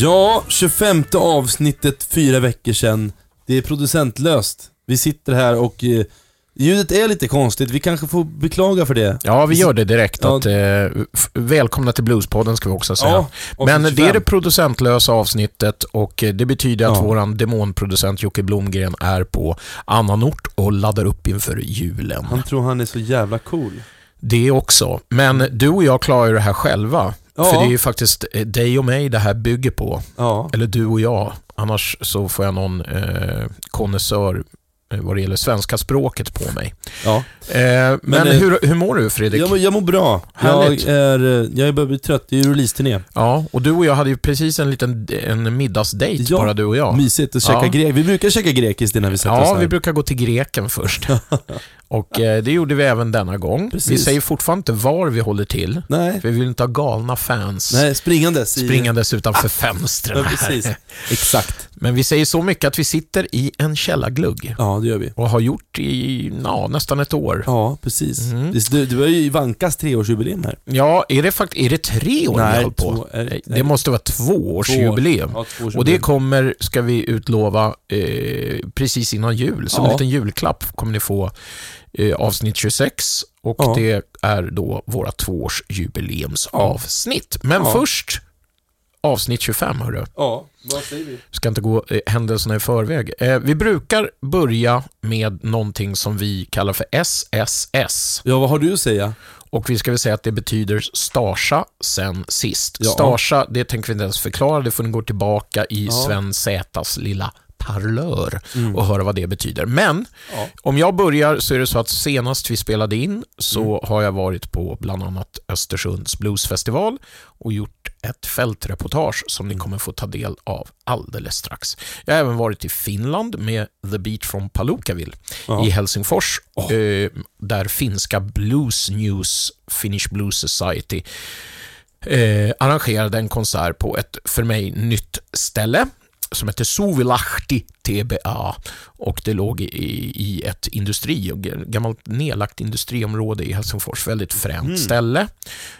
Ja, 25 avsnittet, fyra veckor sedan. Det är producentlöst. Vi sitter här och eh, ljudet är lite konstigt. Vi kanske får beklaga för det. Ja, vi gör det direkt. Ja. Att, eh, f- välkomna till Bluespodden ska vi också säga. Ja, och Men 25. det är det producentlösa avsnittet och eh, det betyder att Ja. våran demonproducent Jocke Blomgren är på annan ort och laddar upp inför julen. Han tror han är så jävla cool. Det också. Men du och jag klarar ju det här själva. Ja. För det är ju faktiskt eh, dig och mig det här bygger på. Ja. Eller du och jag. Annars så får jag någon eh, konnässör eh, vad det gäller svenska språket på mig. ja. Eh, men eh, hur, hur mår du Fredrik? Jag, mår- jag mår bra. Härligt. Jag är, eh, jag börjar bli trött. Det är ju release-turné. Ja, och du och jag hade ju precis en liten en middagsdejt, Ja, bara du och jag. Mysigt att käka Ja. grek. Vi brukar käka grekiskt innan vi sätter oss Ja, vi brukar gå till greken först. och eh, det gjorde vi även denna gång. Precis. Vi säger fortfarande inte var vi håller till. Nej. För vi vill inte ha galna fans Nej, springandes. i- springandes utanför fönstren Ja, precis. Exakt. Men vi säger så mycket att vi sitter i en källarglugg. Ja, det gör vi. Och har gjort i ja, nästan ett år. Ja, precis. Mm. Du, du har ju Vankas treårsjubileum här. Ja, är det, fakt- är det tre år vi Nej, håller på? två- är Nej, det måste vara tvåårsjubileum. Ja, två Och det kommer, ska vi utlova, eh, precis innan jul. Som en Ja. liten julklapp kommer ni få eh, avsnitt 26 och Ja. det är då våra tvåårsjubileumsavsnitt. Men först avsnitt 25, hörru. Ja, vad säger vi? Ska inte gå eh, händelserna i förväg. Eh, vi brukar börja med någonting som vi kallar för SSS. Ja, vad har du att säga? Och vi ska väl säga att det betyder Starsa sen sist. Ja. Starsa, det tänker vi inte ens förklara, det får ni gå tillbaka i Ja. Sven Zätas lilla parlör Mm. och höra vad det betyder. Men Ja. om jag börjar så är det så att senast vi spelade in så Mm. har jag varit på bland annat Östersunds bluesfestival och gjort ett fältreportage som ni kommer få ta del av alldeles strax. Jag har även varit i Finland med The Beat from Palookaville Ja. i Helsingfors eh, där finska Blues News, Finnish Blues Society, eh, arrangerade en konsert på ett för mig nytt ställe som heter Suvilahti TBA och det låg i, i ett industri, gammalt nedlagt industriområde i Helsingfors. Väldigt fränt Mm. ställe.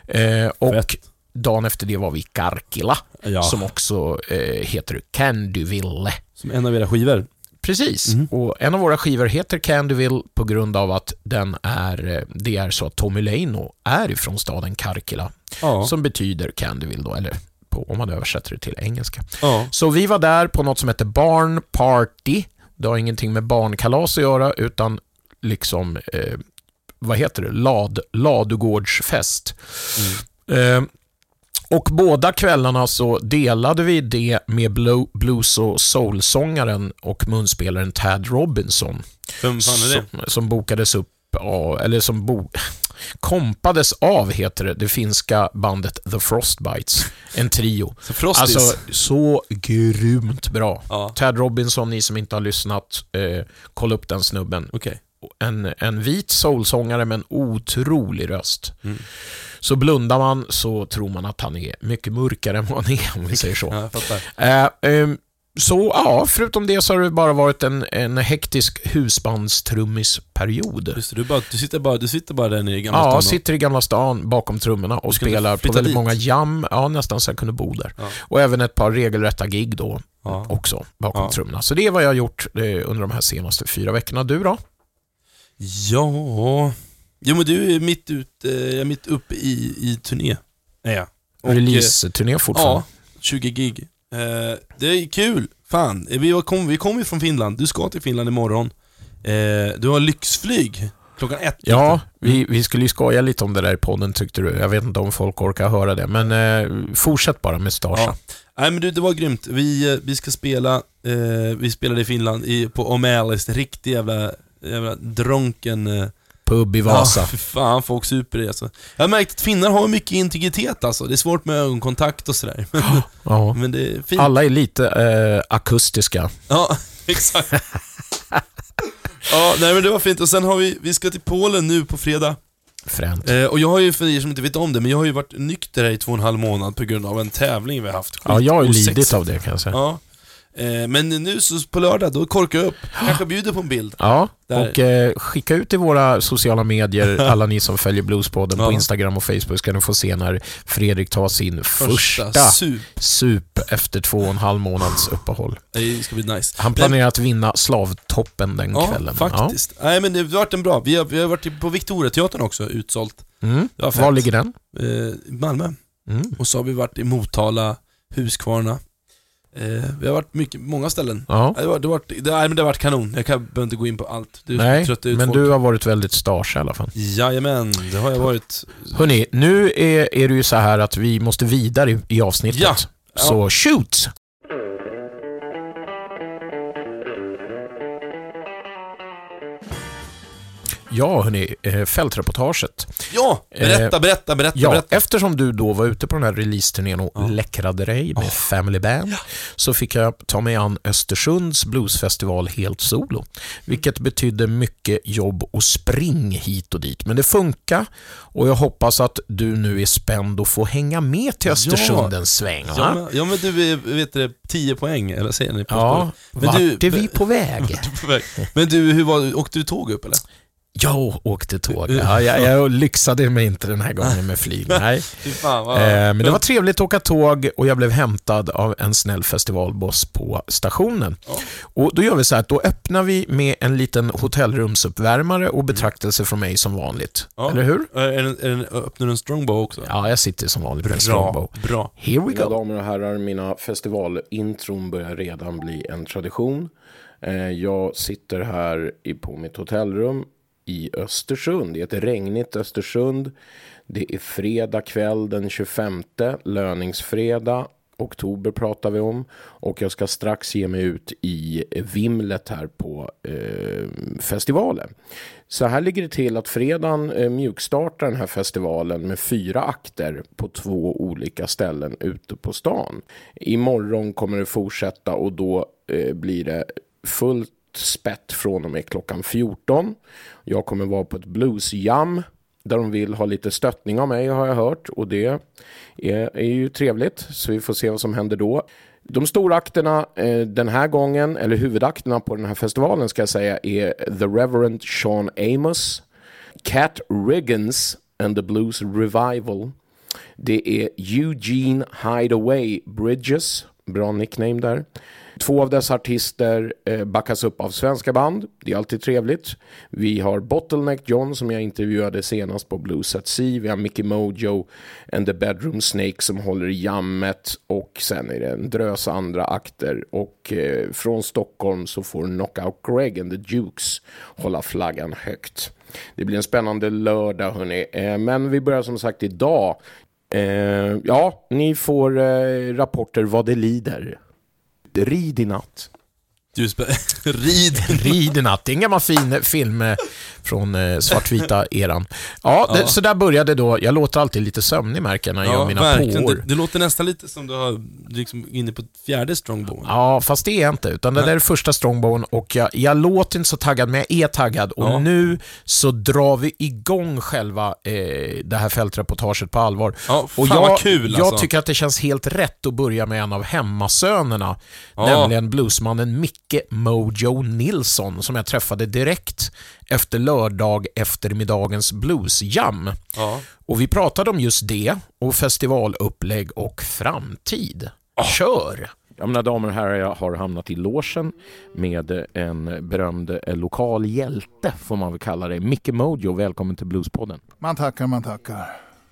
Eh, och Fett. Dagen efter det var vi i Karkila, Ja, som också eh, heter Candyville. som en av era skivor. Precis, Mhm. och en av våra skivor heter Candyville på grund av att den är, eh, det är så att Tommy Leino är ifrån staden Karkila, Ja. som betyder Candyville då, eller på, om man översätter det till engelska. ja. Så vi var där på något som heter Barn Party. Det har ingenting med barnkalas att göra, utan liksom, eh, vad heter det, Lad, ladugårdsfest. Eh, och båda kvällarna så delade vi det med blu- blues och soulsångaren och munspelaren Tad Robinson. Vem fan är det? Som, som bokades upp, av, eller som bo, kompades av, heter det, det finska bandet The Frostbites. En trio. Så Frosties? Alltså, så grymt bra. ja, Tad Robinson, ni som inte har lyssnat, eh, kolla upp den snubben. okej. En, en vit soulsångare med en otrolig röst. Mm. Så blundar man så tror man att han är mycket mörkare än vad han är, om vi säger så. Ja. Eh, ehm, så ja, förutom det så har det bara varit en, en hektisk husbandstrummisperiod. Just det, du, bara, du, sitter bara, du sitter bara där nere i Gamla Ja, stan sitter i Gamla stan bakom trummorna och spelar på väldigt dit. många jam. Ja, nästan så jag kunde bo där. Ja. Och även ett par regelrätta gig då Ja. också bakom Ja. trummorna. Så det är vad jag har gjort eh, under de här senaste fyra veckorna. Du då? Ja... Jo men du är mitt, ut, eh, jag är mitt uppe i, i turné. Är jag. Och, eh, Release-turné fortfarande? Ja, 20 gig. Eh, det är kul. Fan, eh, vi kom, vi kom ju från Finland. Du ska till Finland imorgon. Eh, du har lyxflyg klockan ett. Ja, vi, vi skulle ju skoja lite om det där i podden tyckte du. Jag vet inte om folk orkar höra det, men eh, fortsätt bara med Starsa. Ja. Nej men du, det var grymt. Vi, vi ska spela, eh, vi spelade i Finland i, på O'Malleys, riktig jävla, jävla dronken... Pub i Vasa. Ja, för fan, folk super i alltså. Jag har märkt att finnar har mycket integritet alltså. Det är svårt med ögonkontakt och sådär. Ja. Men det är fint. Alla är lite eh, akustiska. Ja, exakt. ja, nej men det var fint. Och sen har vi, vi ska till Polen nu på fredag. Fränt. Eh, och jag har ju, för er som inte vet om det, men jag har ju varit nykter här i två och en halv månad på grund av en tävling vi har haft. Ja, jag har ju lidit av det kan jag säga. Ja. Eh, men nu så på lördag, då korkar jag upp. Kanske bjuder på en bild. Ja, Där. och eh, skicka ut i våra sociala medier, alla ni som följer Bluespodden på Ja. Instagram och Facebook ska ni få se när Fredrik tar sin första, sup. sup efter två och en halv månads uppehåll. Det ska bli nice. Han planerar att vinna Slavtoppen den Ja, kvällen. faktiskt. Nej men det har varit en bra. Vi har, vi har varit på Victoriateatern också, utsålt. Ja. Mm. Var ligger den? Eh, Malmö. Mm. Och så har vi varit i Motala, Huskvarna. Eh, vi har varit mycket, många ställen. Ja. Det, var, det, var, det, nej, men det har varit kanon. Jag kan, behöver inte gå in på allt. Du Nej, men folk. du har varit väldigt stars i alla fall. Jajamän, det har jag varit. Hörni, nu är, är det ju så här att vi måste vidare i, i avsnittet. Ja. Så shoot! Ja, hörni, eh, fältreportaget. Ja! Berätta, berätta, berätta, Ja, berätta. eftersom du då var ute på den här releaseturnén och Ja. läckrade dig med Family Band så fick jag ta mig an Östersunds bluesfestival helt solo. Vilket betydde mycket jobb och spring hit och dit. Men det funkar och jag hoppas att du nu är spänd och får hänga med till Östersund Ja. en sväng. va? Ja men, ja, men du, är- vet du, 10 poäng, eller säger ni? På Ja, Men vart du- är vi på väg? På väg. Men du, hur var, åkte du tåg upp eller? Jag åkte tåg. Ja, jag, jag lyxade mig inte den här gången med flyg. Nej. Eh, men det var trevligt att åka tåg och jag blev hämtad av en snäll festivalboss på stationen. Och Då gör vi så här att då öppnar vi med en liten hotellrumsuppvärmare och betraktelse från mig som vanligt. Eller hur? Den, öppnar du en strongbow också? Ja, jag sitter som vanligt med en strongbow. bra. Here we Mina go. damer och herrar, mina festivalintron börjar redan bli en tradition. Eh, Jag sitter här i- på mitt hotellrum i Östersund, i ett regnigt Östersund. Det är fredag kväll den 25, löningsfredag. Oktober pratar vi om. Och jag ska strax ge mig ut i vimlet här på eh, festivalen. Så här ligger det till att fredagen eh, mjukstartar den här festivalen med fyra akter på två olika ställen ute på stan. Imorgon kommer det fortsätta och då eh, blir det fullt spett från och med klockan 14. Jag kommer vara på ett bluesjam där de vill ha lite stöttning av mig har jag hört och det är, är ju trevligt så vi får se vad som händer då. De stora akterna eh, den här gången, eller huvudakterna på den här festivalen ska jag säga, är The Reverend Sean Amos, Cat Riggins and the Blues Revival. Det är Eugene Hideaway Bridges, bra nickname där. Två av dessa artister eh, backas upp av svenska band. Det är alltid trevligt. Vi har Bottleneck John som jag intervjuade senast på Blues at Sea. Vi har Mickey Mojo and the Bedroom Snake som håller i jammet. Och sen är det en drös andra akter. Och eh, från Stockholm så får Knockout Greg and the Dukes hålla flaggan högt. Det blir en spännande lördag hörni. Eh, men vi börjar som sagt idag. Ja, ni får rapporter vad det lider. Rid i natt. Rid i natt. Det är en gammal fin film eh, från eh, svartvita eran. Ja, det, Ja. så där började då. Jag låter alltid lite sömnig märker jag när jag gör mina verkligen. påor. Det, det låter nästan lite som du har liksom inne på fjärde strongbow. Ja, fast det är jag inte. Utan det där är första strongbowen och jag, jag låter inte så taggad, men jag är taggad. Och Ja. nu så drar vi igång själva eh, det här fältreportaget på allvar. Ja, och jag, kul jag alltså. tycker att det känns helt rätt att börja med en av hemmasönerna, Ja. nämligen bluesmannen Micke Mojo Nilsson, som jag träffade direkt efter lördag eftermiddagens bluesjam. Ja. Och vi pratade om just det, och festivalupplägg och framtid. Kör! Ja, mina damer och herrar, jag har hamnat i låsen med en berömd lokal hjälte, får man väl kalla det. Micke Mojo, välkommen till Bluespodden. Man tackar, man tackar.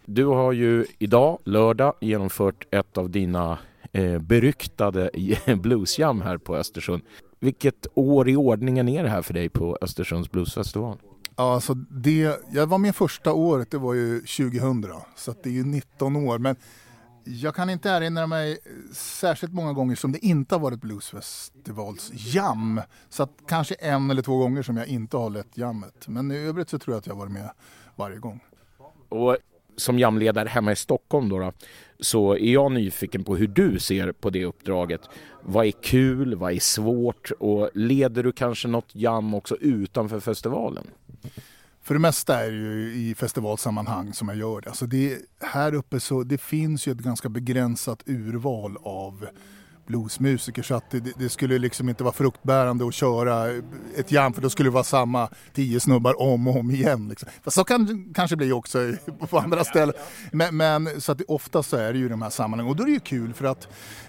Du har ju idag, lördag, genomfört ett av dina eh, beryktade bluesjam här på Östersund. Vilket år i ordningen är det här för dig på Östersunds bluesfestival? Ja, alltså det, jag var med första året, det var ju 2000, så det är ju 19 år. Men jag kan inte erinra mig särskilt många gånger som det inte har varit Bluesfestivals-jam. Så att kanske en eller två gånger som jag inte har lett jammet. Men i övrigt så tror jag att jag har varit med varje gång. Och som jamledare hemma i Stockholm då, då, så är jag nyfiken på hur du ser på det uppdraget. Vad är kul? Vad är svårt? Och leder du kanske något jam också utanför festivalen? För det mesta är det ju i festivalsammanhang som jag gör det. Alltså det här uppe så det finns ju ett ganska begränsat urval av bluesmusiker så att det, det, skulle liksom inte vara fruktbärande att köra ett jam för då skulle det vara samma tio snubbar om och om igen. Liksom. Fast så kan det kanske bli också på andra ställen. Men, men så att oftast så är det ju de här sammanhangen och då är det ju kul för att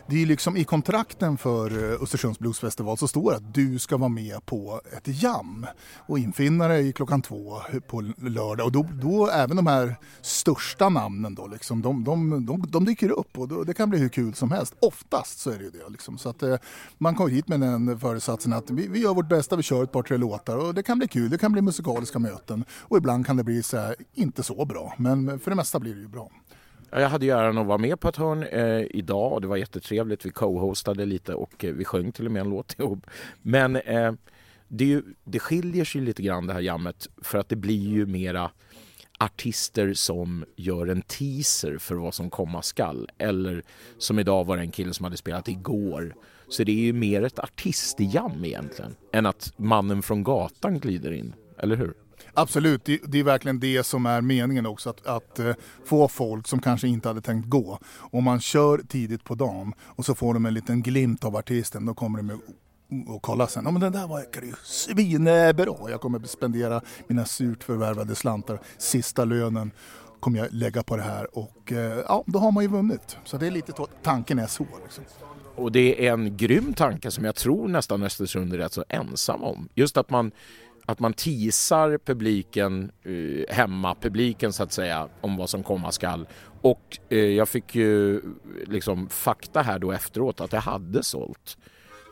det är liksom i kontrakten för eh, Östersunds bluesfestival så står det att du ska vara med på ett jam och infinna dig klockan två på lördag och då, då även de här största namnen då liksom, de, de, de, de dyker upp och då, det kan bli hur kul som helst. Oftast så är det ju det liksom. Så att eh, man kommer hit med den föresatsen att vi, vi gör vårt bästa, vi kör ett par tre låtar och det kan bli kul, det kan bli musikaliska möten och ibland kan det bli så här, inte så bra men för det mesta blir det ju bra. Jag hade ju äran att vara med på ett hörn eh, idag och det var jättetrevligt. Vi co-hostade lite och eh, vi sjöng till och med en låt ihop. Men eh, det, ju, det skiljer sig lite grann det här jammet för att det blir ju mera artister som gör en teaser för vad som komma skall. Eller som idag var det en kille som hade spelat igår. Så det är ju mer ett artistjam egentligen än att mannen från gatan glider in, eller hur? Absolut, det, det, är verkligen det som är meningen också. Att, att eh, få folk som kanske inte hade tänkt gå. Om man kör tidigt på dagen och så får de en liten glimt av artisten, då kommer de och kolla sen. Ja, men den där verkar ju svinbra. Jag kommer spendera mina surt förvärvade slantar. Sista lönen kommer jag lägga på det här och eh, ja, då har man ju vunnit. Så det är lite tanken är så. Liksom. Och det är en grym tanke som jag tror nästan Östersund är rätt så ensam om. Just att man att man teasar publiken, eh, hemma, publiken så att säga, om vad som komma skall. Och eh, jag fick ju liksom fakta här då efteråt att jag hade sålt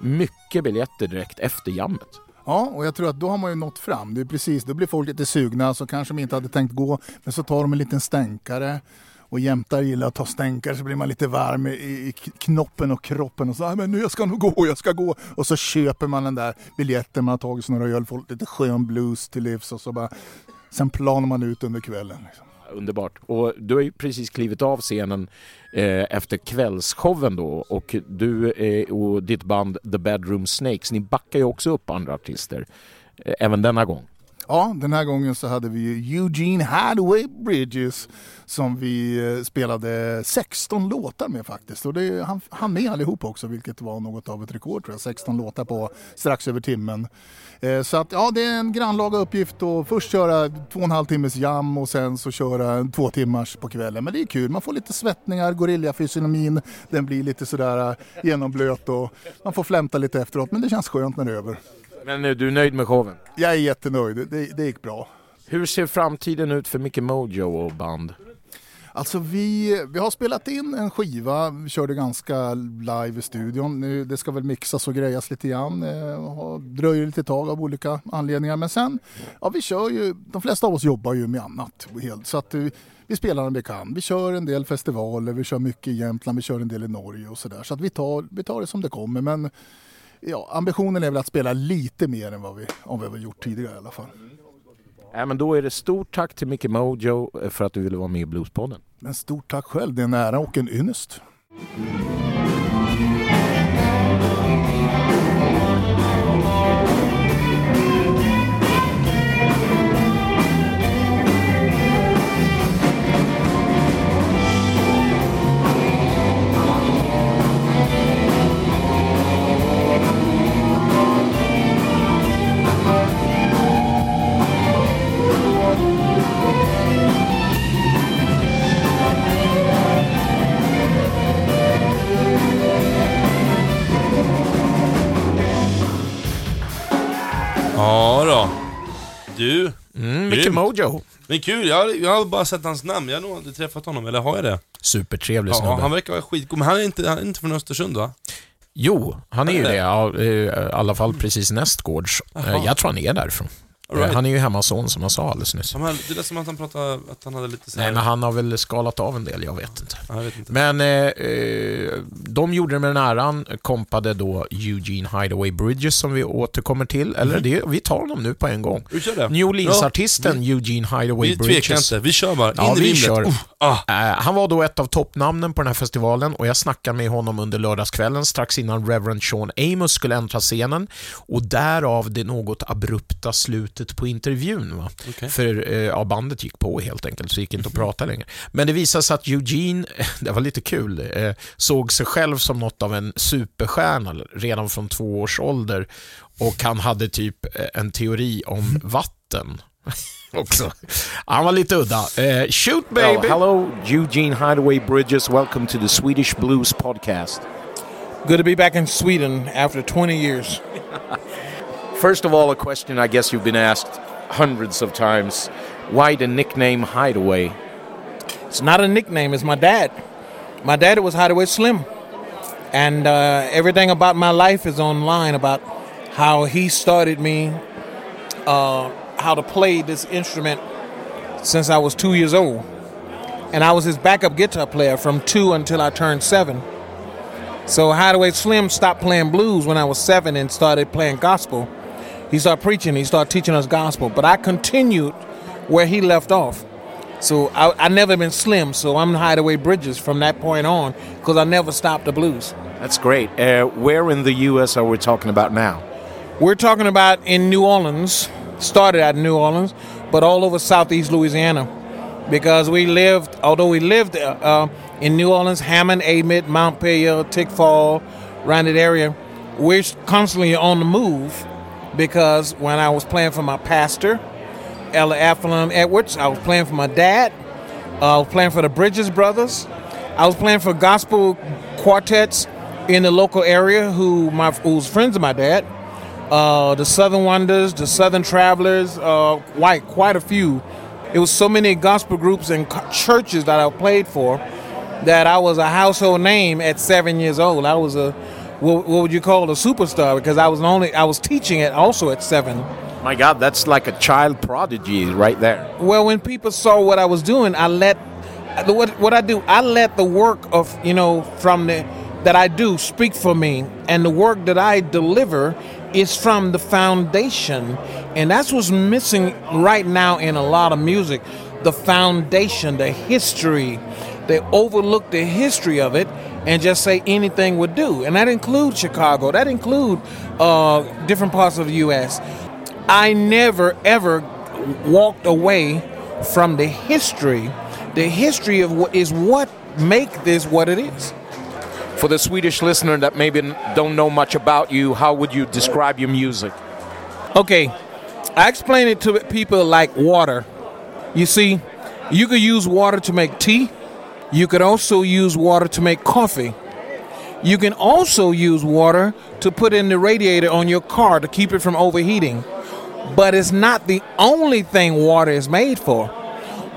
mycket biljetter direkt efter jammet. Ja, och jag tror att då har man ju nått fram. Det är precis, då blir folk lite sugna så kanske de inte hade tänkt gå, men så tar de en liten stänkare och jämtar gillar att ta stänkare så blir man lite varm i, i knoppen och kroppen och så ah, men nu jag ska nog gå, jag ska gå. Och så köper man den där biljetten, man har tagit sig några öl, får lite skön blues till livs och så bara sen planar man ut under kvällen. Liksom. Underbart. Och du har ju precis klivit av scenen eh, efter kvällsshowen då och du eh, och ditt band The Bedroom Snakes, ni backar ju också upp andra artister, eh, även denna gång. Ja, den här gången så hade vi Eugene Hadaway Bridges som vi eh, spelade 16 låtar med faktiskt. Och det, han, han med allihop också, vilket var något av ett rekord tror jag. 16 låtar på strax över timmen. Eh, så att ja, det är en grannlaga uppgift att först köra två och en halv timmes jam och sen så köra två timmars på kvällen. Men det är kul, man får lite svettningar, gorillafysionomin, den blir lite sådär eh, genomblöt och man får flämta lite efteråt. Men det känns skönt när det är över. Men du är nöjd med showen? Jag är jättenöjd, det, det gick bra. Hur ser framtiden ut för Micke Mojo och band? Alltså vi, vi har spelat in en skiva, vi körde ganska live i studion. Nu, det ska väl mixas och grejas lite grann. Eh, dröjer lite tag av olika anledningar. Men sen, ja vi kör ju, de flesta av oss jobbar ju med annat. Helt, så att vi, vi spelar när vi kan. Vi kör en del festivaler, vi kör mycket i Jämtland, vi kör en del i Norge och sådär. Så att vi tar, vi tar det som det kommer. Men ja, ambitionen är väl att spela lite mer än vad vi, om vi har gjort tidigare i alla fall. Ja, men då är det stort tack till Micke Mojo för att du ville vara med i Bluespodden. Men stort tack själv, det är en ära och en ynnest. Ja då. Du. Mm, Micke Mojo. Men kul, jag har, jag har bara sett hans namn. Jag har nog aldrig träffat honom, eller har jag det? Supertrevlig Ja, snubbe. han verkar vara skitgod, men han är inte, han är inte från Östersund va? Jo, han är ju det? Ja, eh, I alla fall precis nästgårds. Eh. Jag tror han är därifrån. All right. Han är ju hemmason som jag sa alldeles nyss. Som han, det lät som att han pratade, att han hade lite så Nej, här- men han har väl skalat av en del, jag vet inte. Ja, jag vet inte. Men eh, eh, de gjorde det med den äran, kompade då Eugene Hideaway Bridges som vi återkommer till. Eller det, vi tar dem nu på en gång. Vi kör det. New Orleans-artisten Ja, Eugene Hideaway Vi tvekar Bridges. inte, vi kör bara. Ja, In i vi kör. Ah. Eh, han var då ett av toppnamnen på den här festivalen och jag snackade med honom under lördagskvällen strax innan Reverend Sean Amos skulle äntra scenen och därav det något abrupta slutet slutet på intervjun. Va? Okej. För eh, ja, bandet gick på helt enkelt, så det gick inte att prata längre. Men det visade sig att Eugene, det var lite kul, eh, såg sig själv som något av en superstjärna redan från två års ålder. Och han hade typ eh, en teori om vatten också. Han var lite udda. Eh, shoot Well, baby! hello, Eugene Hideaway Bridges. Welcome to the Swedish Blues Podcast. Good to be back in Sweden after 20 years. First of all, a question I guess you've been asked hundreds of times. Why the nickname Hideaway? It's not a nickname, it's my dad. My dad was Hideaway Slim. And uh, everything about my life is online about how he started me, uh, how to play this instrument since I was two years old. And I was his backup guitar player from two until I turned seven. So Hideaway Slim stopped playing blues when I was seven and started playing gospel. He started preaching, he started teaching us gospel. But I continued where he left off. So I, I never been slim, so I'm Hideaway Bridges from that point on because I never stopped the blues. That's great. Uh, where in the U.S. are we talking about now? We're talking about in New Orleans, started out in New Orleans, but all over southeast Louisiana because we lived, although we lived uh, uh, in New Orleans, Hammond, Amid, Montpelier, Tickfall, around that area, we're constantly on the move because when I was playing for my pastor, Ella Athlon Edwards, I was playing for my dad, I was playing for the Bridges Brothers, I was playing for gospel quartets in the local area who my who was friends of my dad uh, the Southern Wonders, the Southern Travelers, uh, quite a few. It was so many gospel groups and churches that I played for that I was a household name at seven years old. I was a what, what would you call a superstar because I was only I was teaching it also at seven. My God, that's like a child prodigy right there. Well, when people saw what I was doing, I let the- what what I do. I let the work of you know from the that I do speak for me, and the work that I deliver is from the foundation, and that's what's missing right now in a lot of music. The foundation, the history. They overlook the history of it and just say anything would do, and that includes Chicago. That include uh, different parts of the U.S. I never ever walked away from the history. The history of what is what make this what it is. For the Swedish listener that maybe don't know much about you, how would you describe your music? Okay, I explain it to people like water. You see, you could use water to make tea. You could also use water to make coffee. You can also use water to put in the radiator on your car to keep it from overheating. But it's not the only thing water is made for.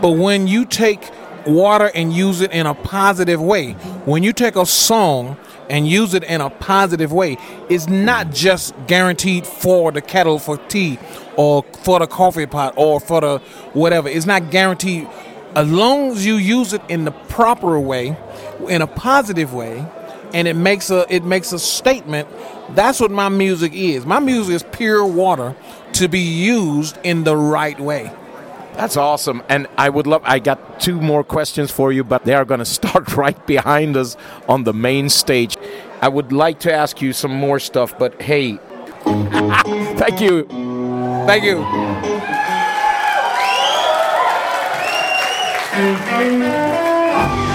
But when you take water and use it in a positive way, when you take a song and use it in a positive way, it's not just guaranteed for the kettle for tea or for the coffee pot or for the whatever. It's not guaranteed. As long as you use it in the proper way, in a positive way, and it makes a it makes a statement. That's what my music is. My music is pure water to be used in the right way. That's awesome. And I would love, I got two more questions for you, but they are going to start right behind us on the main stage. I would like to ask you some more stuff, but hey, thank you. Thank you. Thank you.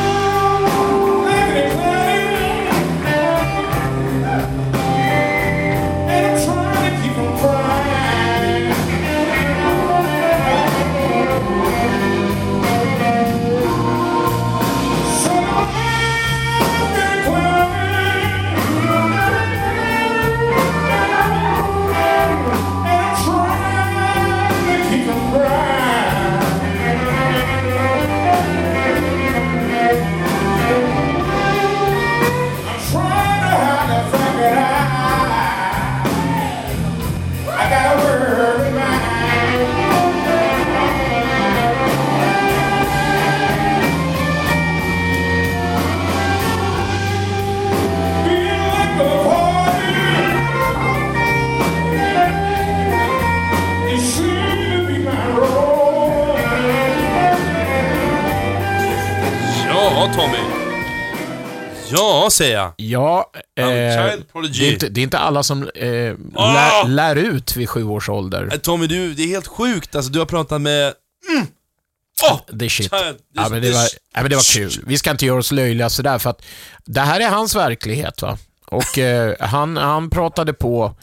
Tommy. Ja, Eh, child prodigy. det, är inte, det är inte alla som eh, Ah! lär, lär ut vid sju års ålder. Eh, Tommy, du, det är helt sjukt. Alltså, du har pratat med... Mm. Oh! Det är shit. Child. Ja, men det, var, ja, men det var kul. Vi ska inte göra oss löjliga sådär, för att det här är hans verklighet. va. Och eh, han, han pratade på.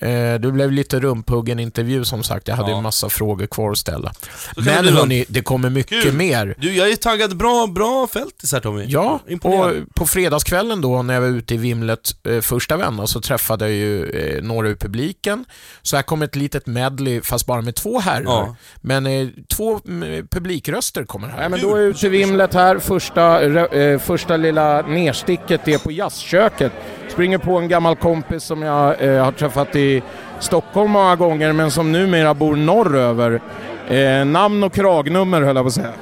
Eh, det blev lite rumphuggen intervju som sagt. Jag hade Ja. en massa frågor kvar att ställa. Men va? hörni, det kommer mycket Kul. mer. Du, jag är taggad. Bra, bra fältis här Tommy. Ja, och på fredagskvällen då när jag var ute i vimlet eh, första vändan så träffade jag ju eh, några ur publiken. Så här kom ett litet medley fast bara med två herrar. Ja. Men eh, två mm, publikröster kommer här. Nej, men då är ute i vimlet här. Första, eh, första lilla nersticket är på jazzköket. Springer på en gammal kompis som jag eh, har träffat i Stockholm många gånger men som numera bor norröver. Eh, namn och kragnummer höll jag på att säga.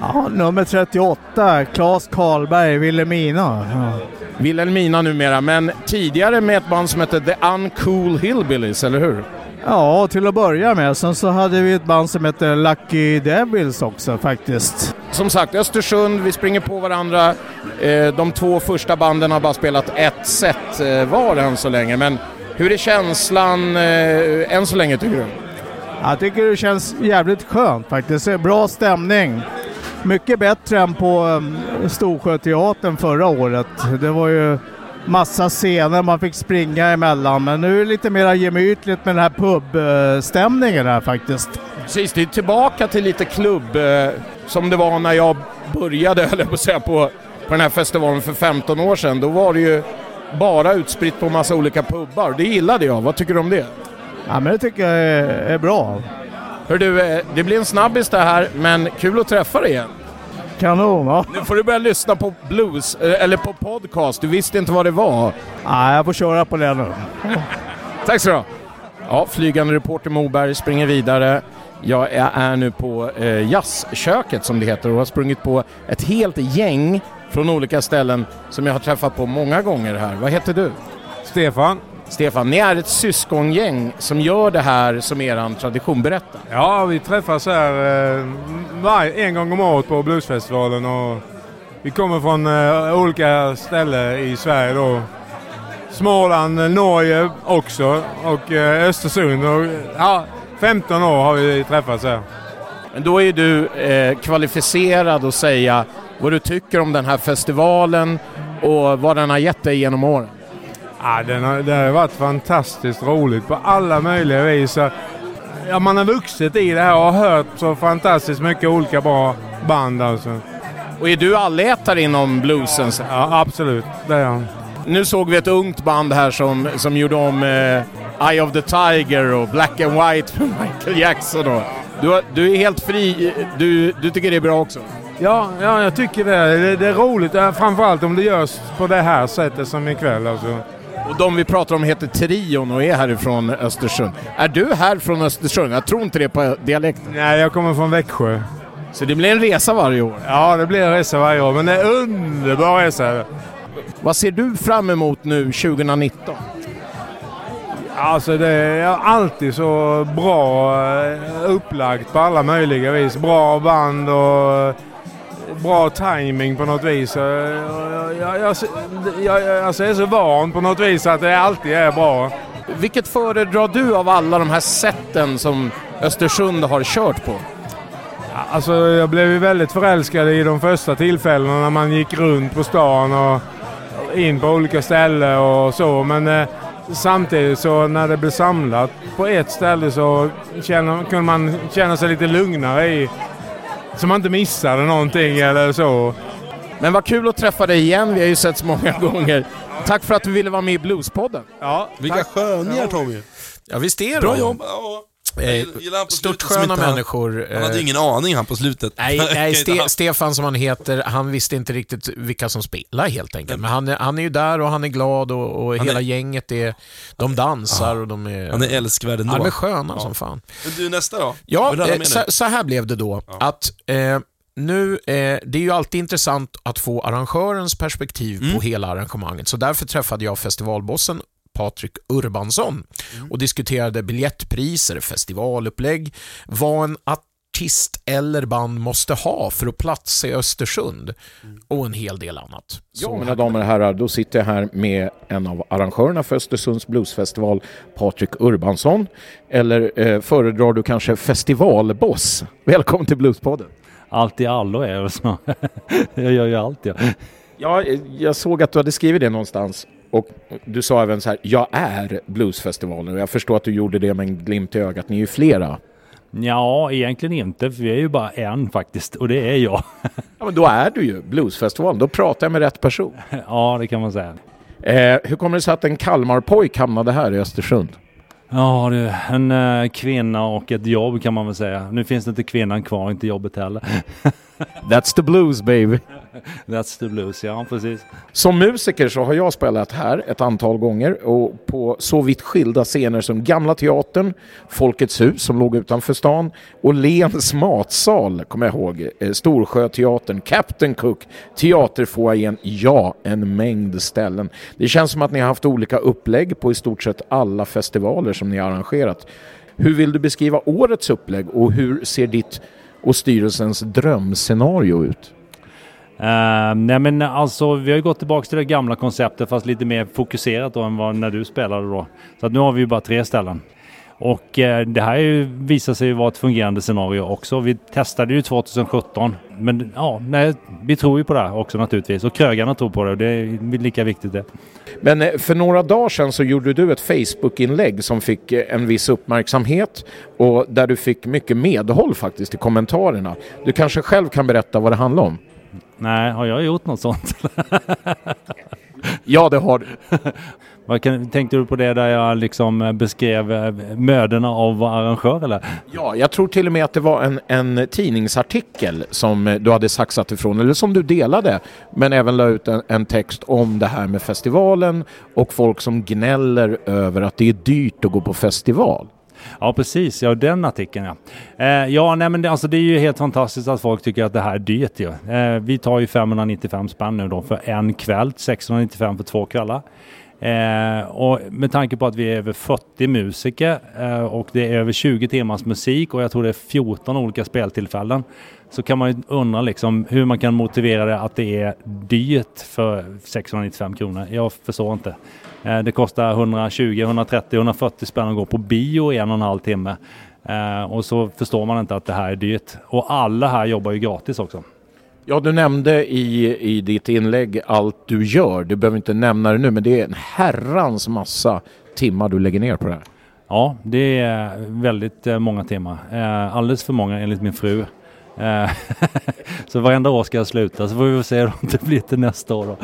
Ja, nummer 38, Claes Karlberg, Vilhelmina. Ja. Wilhelmina numera, men tidigare med ett band som hette The Uncool Hillbillies, eller hur? Ja, till att börja med. Sen så hade vi ett band som heter Lucky Devils också faktiskt. Som sagt, Östersund, vi springer på varandra. Eh, de två första banden har bara spelat ett set eh, var än så länge, men hur är känslan eh, än så länge tycker du? Jag tycker det känns jävligt skönt faktiskt. Bra stämning. Mycket bättre än på Storsjöteatern förra året. Det var ju massa scener man fick springa emellan. Men nu är det lite mer gemytligt med den här pubstämningen här faktiskt. Precis, det är tillbaka till lite klubb eh, som det var när jag började, höll jag på att säga, på, på den här festivalen för 15 år sedan. Då var det ju bara utspritt på massa olika pubbar. Det gillade jag. Vad tycker du om det? Ja, men det tycker jag är, är bra. Hör du, eh, det blir en snabbis det här, men kul att träffa dig igen. Kanon! Ja. Nu får du börja lyssna på blues, eh, eller på podcast. Du visste inte vad det var. Ja, jag får köra på det nu. Tack så du. Ja, flygande reporter Moberg springer vidare. Jag är, är nu på eh, jazzköket som det heter och har sprungit på ett helt gäng från olika ställen som jag har träffat på många gånger här. Vad heter du? Stefan? Stefan, ni är ett syskongäng som gör det här som eran tradition. Berätta. Ja, vi träffas här eh, en gång om året på Bluesfestivalen och vi kommer från eh, olika ställen i Sverige då. Småland, eh, Norge också och eh, Östersund. Och, ja, 15 år har vi träffats här. Men då är du eh, kvalificerad att säga vad du tycker om den här festivalen och vad den har gett dig genom åren. Ja, den har, det har varit fantastiskt roligt på alla möjliga vis. Ja, man har vuxit i det här och har hört så fantastiskt mycket olika bra band alltså. Och är du allätare inom bluesen? Ja, absolut. Det är jag. Nu såg vi ett ungt band här som, som gjorde om eh, Eye of the Tiger och Black and White med Michael Jackson. Och, du, du är helt fri, du, du tycker det är bra också? Ja, ja, jag tycker det. Det, det är roligt, framförallt om det görs på det här sättet som ikväll. Alltså. Och de vi pratar om heter Trion och är härifrån Östersund. Är du här från Östersund? Jag tror inte det på dialekten. Nej, jag kommer från Växjö. Så det blir en resa varje år. Ja, det blir en resa varje år, men det är en underbar resa. Vad ser du fram emot nu 2019? Alltså det är alltid så bra eh, upplagt på alla möjliga vis. Bra band och bra timing på något vis. Jag, jag, jag, jag, alltså jag är så van på något vis att det alltid är bra. Vilket föredrar du av alla de här sätten som Östersund har kört på? Alltså jag blev ju väldigt förälskad i de första tillfällena när man gick runt på stan och in på olika ställen och så. Men eh, samtidigt så när det blev samlat på ett ställe så känner, kunde man känna sig lite lugnare i. Så man inte missade någonting eller så. Men vad kul att träffa dig igen, vi har ju sett så många gånger. Tack för att du ville vara med i Bluespodden. Ja, Vilka sköningar Tommy. Ja, visst är Bra de. jobb. Ja. Eh, Stort sköna människor. Han hade eh, ju ingen aning han på slutet. Nej, nej Ste Stefan som han heter, han visste inte riktigt vilka som spelar helt enkelt. Men han är, han är ju där och han är glad och, och hela är- gänget är, de dansar och de är... Han är älskvärd ändå. Ja, de är sköna Ja. som fan. Men du, nästa då? Ja, är eh, så, så här blev det då. Att eh, nu, eh, det är ju alltid intressant att få arrangörens perspektiv Mm. på hela arrangemanget. Så därför träffade jag festivalbossen Patrik Urbansson Mm. och diskuterade biljettpriser, festivalupplägg, vad en artist eller band måste ha för att platsa i Östersund och en hel del annat. Ja, mina damer och herrar, då sitter jag här med en av arrangörerna för Östersunds bluesfestival, Patrik Urbansson. Eller eh, föredrar du kanske festivalboss? Välkommen till Bluespodden. Allt i allo är det så. jag gör ju allt jag. Ja, eh, jag såg att du hade skrivit det någonstans. Och du sa även så här, jag är Bluesfestivalen. Och jag förstår att du gjorde det med en glimt i ögat. Ni är ju flera. Ja, egentligen inte, för vi är ju bara en faktiskt, och det är jag. Ja, men då är du ju Bluesfestivalen. Då pratar jag med rätt person. ja, det kan man säga. Eh, hur kommer det sig att en Kalmarpojk hamnade här i Östersund? Ja du, en eh, kvinna och ett jobb kan man väl säga. Nu finns det inte kvinnan kvar, inte jobbet heller. That's the blues baby. That's the blues, ja precis. Som musiker så har jag spelat här ett antal gånger och på så vitt skilda scener som Gamla Teatern, Folkets hus som låg utanför stan och Lens matsal, kommer jag ihåg, eh, Storsjöteatern, Captain Cook, Teaterfoajén, ja, en mängd ställen. Det känns som att ni har haft olika upplägg på i stort sett alla festivaler som ni har arrangerat. Hur vill du beskriva årets upplägg och hur ser ditt och styrelsens drömscenario ut? Uh, nej men alltså vi har ju gått tillbaka till det gamla konceptet fast lite mer fokuserat då än vad när du spelade då. Så att nu har vi ju bara tre ställen. Och uh, det här ju, visar sig ju vara ett fungerande scenario också. Vi testade ju 2017. Men ja, nej, vi tror ju på det här också naturligtvis. Och krögarna tror på det och det är lika viktigt det. Men eh, för några dagar sedan så gjorde du ett Facebook-inlägg som fick eh, en viss uppmärksamhet och där du fick mycket medhåll faktiskt i kommentarerna. Du kanske själv kan berätta vad det handlar om? Nej, har jag gjort något sånt? Ja, det har du. Vad kan, tänkte du på det där jag liksom eh, beskrev eh, mödorna av arrangör eller? Ja, jag tror till och med att det var en, en tidningsartikel som eh, du hade saxat ifrån, eller som du delade, men även la ut en, en text om det här med festivalen och folk som gnäller över att det är dyrt att gå på festival. Ja precis, ja den artikeln ja. Eh, ja nej men det, alltså, det är ju helt fantastiskt att folk tycker att det här är dyrt ju. Eh, vi tar ju 595 spänn nu då för en kväll, 695 för två kvällar. Eh, och med tanke på att vi är över 40 musiker eh, och det är över 20 timmars musik och jag tror det är 14 olika speltillfällen så kan man ju undra liksom hur man kan motivera det att det är dyrt för 695 kronor. Jag förstår inte. Eh, det kostar 120, 130, 140 spänn att gå på bio i en och en halv timme. Eh, och så förstår man inte att det här är dyrt. Och alla här jobbar ju gratis också. Ja, du nämnde i, i ditt inlägg allt du gör. Du behöver inte nämna det nu, men det är en herrans massa timmar du lägger ner på det här. Ja, det är väldigt eh, många timmar. Eh, alldeles för många enligt min fru. Eh, så varenda år ska jag sluta, så får vi väl se om det blir till nästa år då.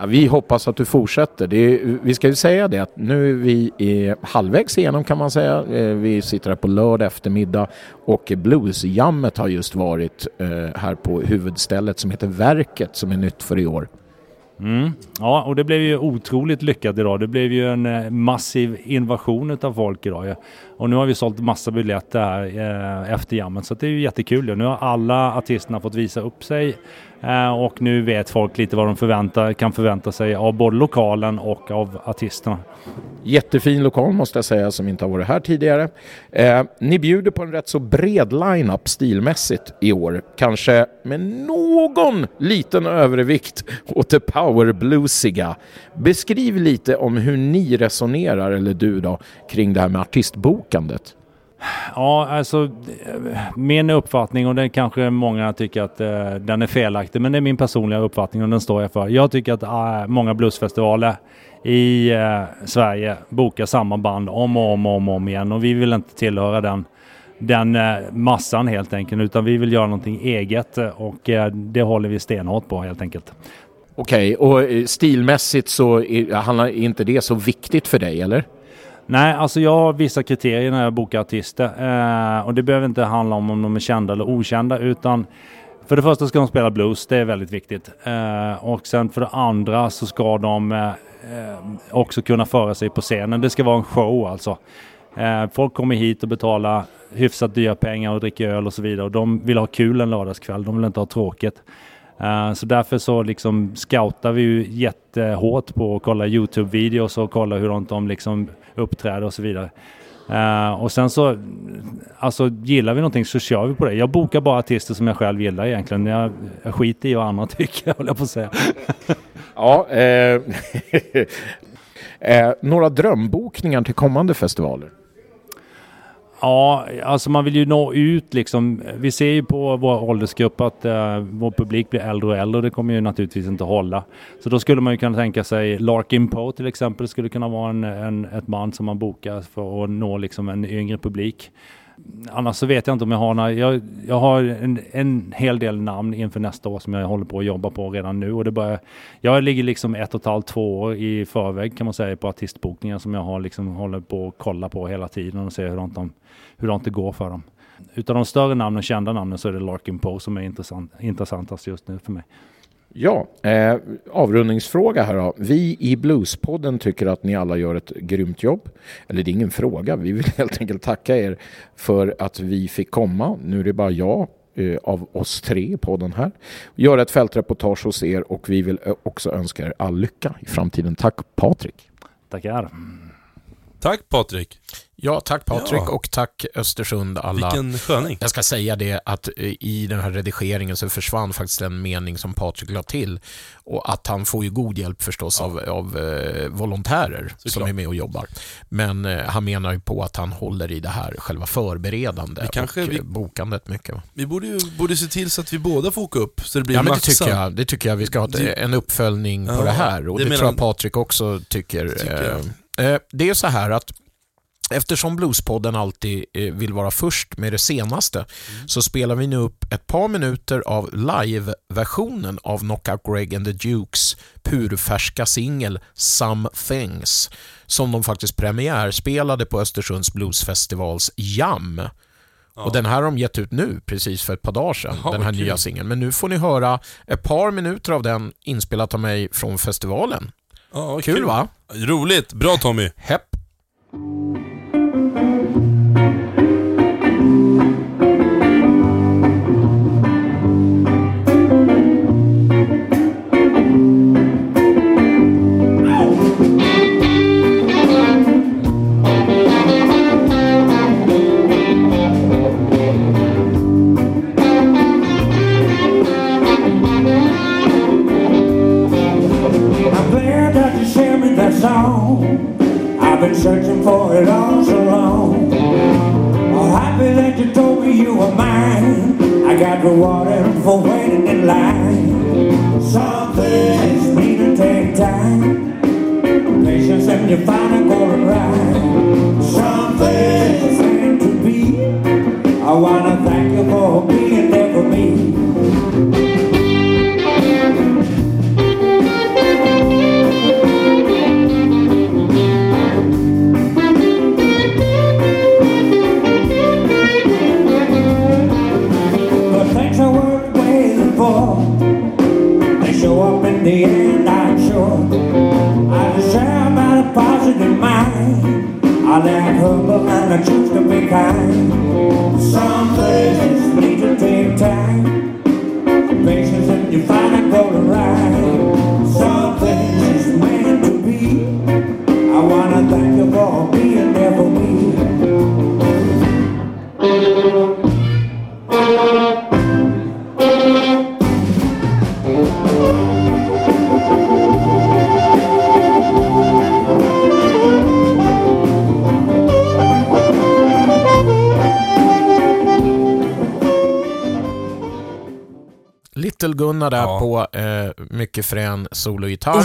Ja, vi hoppas att du fortsätter. Det är, vi ska ju säga det att nu är vi halvvägs igenom kan man säga. Eh, vi sitter här på lördag eftermiddag och bluesjammet har just varit eh, här på huvudstället som heter Verket som är nytt för i år. Mm. Ja, och det blev ju otroligt lyckat idag. Det blev ju en eh, massiv invasion av folk idag. Och nu har vi sålt massa biljetter här efter jammet, så det är ju jättekul. Nu har alla artisterna fått visa upp sig Eh, och nu vet folk lite vad de förväntar, kan förvänta sig av både lokalen och av artisterna. Jättefin lokal måste jag säga som inte har varit här tidigare. Eh, ni bjuder på en rätt så bred line-up stilmässigt i år. Kanske med någon liten övervikt åt det powerbluesiga. Beskriv lite om hur ni resonerar, eller du då, kring det här med artistbokandet. Ja, alltså min uppfattning och det kanske många tycker att eh, den är felaktig, men det är min personliga uppfattning och den står jag för. Jag tycker att eh, många bluesfestivaler i eh, Sverige bokar samma band om och om och om, om igen och vi vill inte tillhöra den den eh, massan helt enkelt, utan vi vill göra någonting eget eh, och eh, det håller vi stenhårt på helt enkelt. Okej, och eh, stilmässigt så är, handlar är inte det så viktigt för dig, eller? Nej, alltså jag har vissa kriterier när jag bokar artister eh, och det behöver inte handla om om de är kända eller okända utan för det första ska de spela blues, det är väldigt viktigt. Eh, och sen för det andra så ska de eh, eh också kunna föra sig på scenen. Det ska vara en show alltså. Eh, folk kommer hit och betalar hyfsat dyra pengar och dricker öl och så vidare och de vill ha kul en lördagskväll. De vill inte ha tråkigt. Eh, så därför så liksom scoutar vi ju jättehårt på att kolla Youtube-videos och kolla hur de liksom uppträder och så vidare. Uh, och sen så, alltså gillar vi någonting så kör vi på det. Jag bokar bara artister som jag själv gillar egentligen. Jag, jag skiter i vad andra tycker, håller jag på att säga. Ja, eh, eh, några drömbokningar till kommande festivaler? Ja, alltså man vill ju nå ut liksom. Vi ser ju på vår åldersgrupp att uh, vår publik blir äldre och äldre och det kommer ju naturligtvis inte hålla. Så då skulle man ju kunna tänka sig Larkin Poe till exempel skulle kunna vara en, en, ett band som man bokar för att nå liksom en yngre publik. Annars så vet jag inte om jag har några, jag, jag har en, en hel del namn inför nästa år som jag håller på att jobba på redan nu och det börjar, jag ligger liksom ett och ett halvt, två år i förväg kan man säga på artistbokningar som jag har liksom håller på att kolla på hela tiden och se hur de, hur det går för dem. Utav de större namnen, kända namnen, så är det Larkin Poe som är intressant, intressantast just nu för mig. Ja, eh, avrundningsfråga här då. Vi i Bluespodden tycker att ni alla gör ett grymt jobb. Eller det är ingen fråga, vi vill helt enkelt tacka er för att vi fick komma. Nu är det bara jag eh, av oss tre på den här. Göra ett fältreportage hos er och vi vill eh, också önska er all lycka i framtiden. Tack Patrik. Tackar. Tack Patrik. Ja, tack Patrik Ja. och tack Östersund alla. Vilken sköning. Jag ska säga det att eh, i den här redigeringen så försvann faktiskt en mening som Patrik la till. Och att han får ju god hjälp förstås av, av eh, volontärer som Såklart. är med och jobbar. Men eh, han menar ju på att han håller i det här själva förberedande Vi kanske- och vi- eh, bokandet mycket. Vi borde ju borde se till så att vi båda får åka upp, så det blir Ja, men det tycker, jag, det tycker jag. Vi ska ha ett, Det- en uppföljning på Ja, det här och det det, tror jag Patrik också tycker. Tycker jag. Eh, eh, Det är så här att Eftersom Bluespodden alltid eh, vill vara först med det senaste Mm. så spelar vi nu upp ett par minuter av live-versionen av Knockout Greg and the Dukes purfärska singel Some Things som de faktiskt premiärspelade på Östersunds Bluesfestivals Jam. Och den här har de gett ut nu, precis för ett par dagar sedan, Jaha, den här kul. nya singeln. Men nu får ni höra ett par minuter av den inspelat av mig från festivalen. Ja, vad Kul, va? Roligt. Bra Tommy. Hepp. I'm I've been searching for it all so long. I'm happy that you told me you were mine. I got rewarded for waiting in line. Some things need to take time. Patience and you find a golden ride. Some things meant to be. I wanna thank you for being Humble and I choose to be kind. Some places need to take time. Patience and you find a golden ride. Some places meant to be. I wanna thank you for being there for me. Little Gunnar där Ja. på eh, mycket frän sologitarr.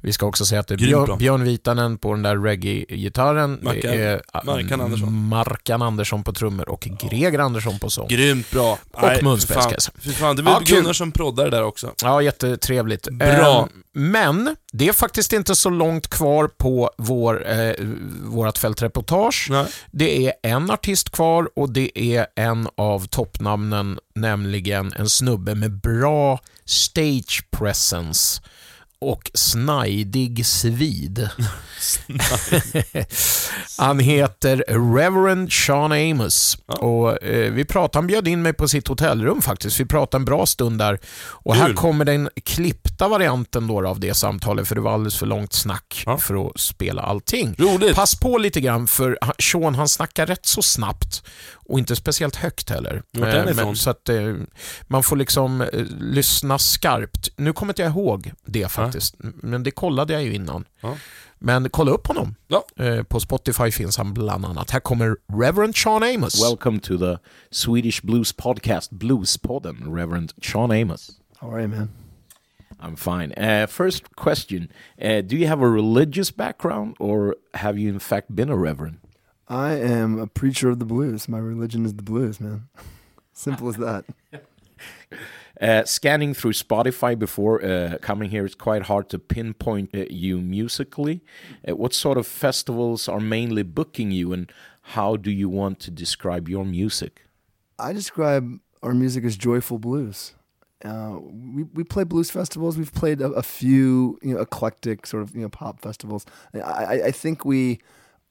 Vi ska också säga att det är. Björn, Björn Vitanen på den där reggae-gitarren. Det Mackan- är, ah, Markan Andersson. Markan Andersson på trummor och Greger Andersson på sång. Grymt bra. Och munspetskäse. Fy fan, det var Ja. Gunnar som proddar där också. Ja, jättetrevligt. Bra. Eh, men det är faktiskt inte så långt kvar på vår, eh, vårt fältreportage. Nej. Det är en artist kvar och det är en av toppnamnen, nämligen en snubbe med bra stage presence och snajdig svid. Han heter Reverend Sean Amos. Och, eh, vi pratade, han bjöd in mig på sitt hotellrum faktiskt. Vi pratade en bra stund där. Och här Kul. kommer den klippta varianten då av det samtalet, för det var alldeles för långt snack för att spela allting. Roligt. Pass på lite grann, för Sean han snackar rätt så snabbt och inte speciellt högt heller. Eh, men, så att eh, man får liksom eh, lyssna skarpt. Nu kommer inte jag ihåg det faktiskt, men det kollade jag ju innan. Ja. Men kolla upp honom. Ja. Eh, på Spotify finns han bland annat. Här kommer Reverend Sean Amos. Welcome to the Swedish Blues Podcast, Bluespodden, Reverend Sean Amos. How are you, man? I'm fine. Uh, first question uh, Do you have a religious background or have you, in fact, been a reverend? I am a preacher of the blues. My religion is the blues, man. Simple as that. Uh, scanning through Spotify before uh, coming here, it's quite hard to pinpoint uh, you musically. Uh, what sort of festivals are mainly booking you, and how do you want to describe your music? I describe our music as joyful blues. Uh, we we play blues festivals. We've played a, a few, you know, eclectic sort of you know pop festivals. I, I, I think we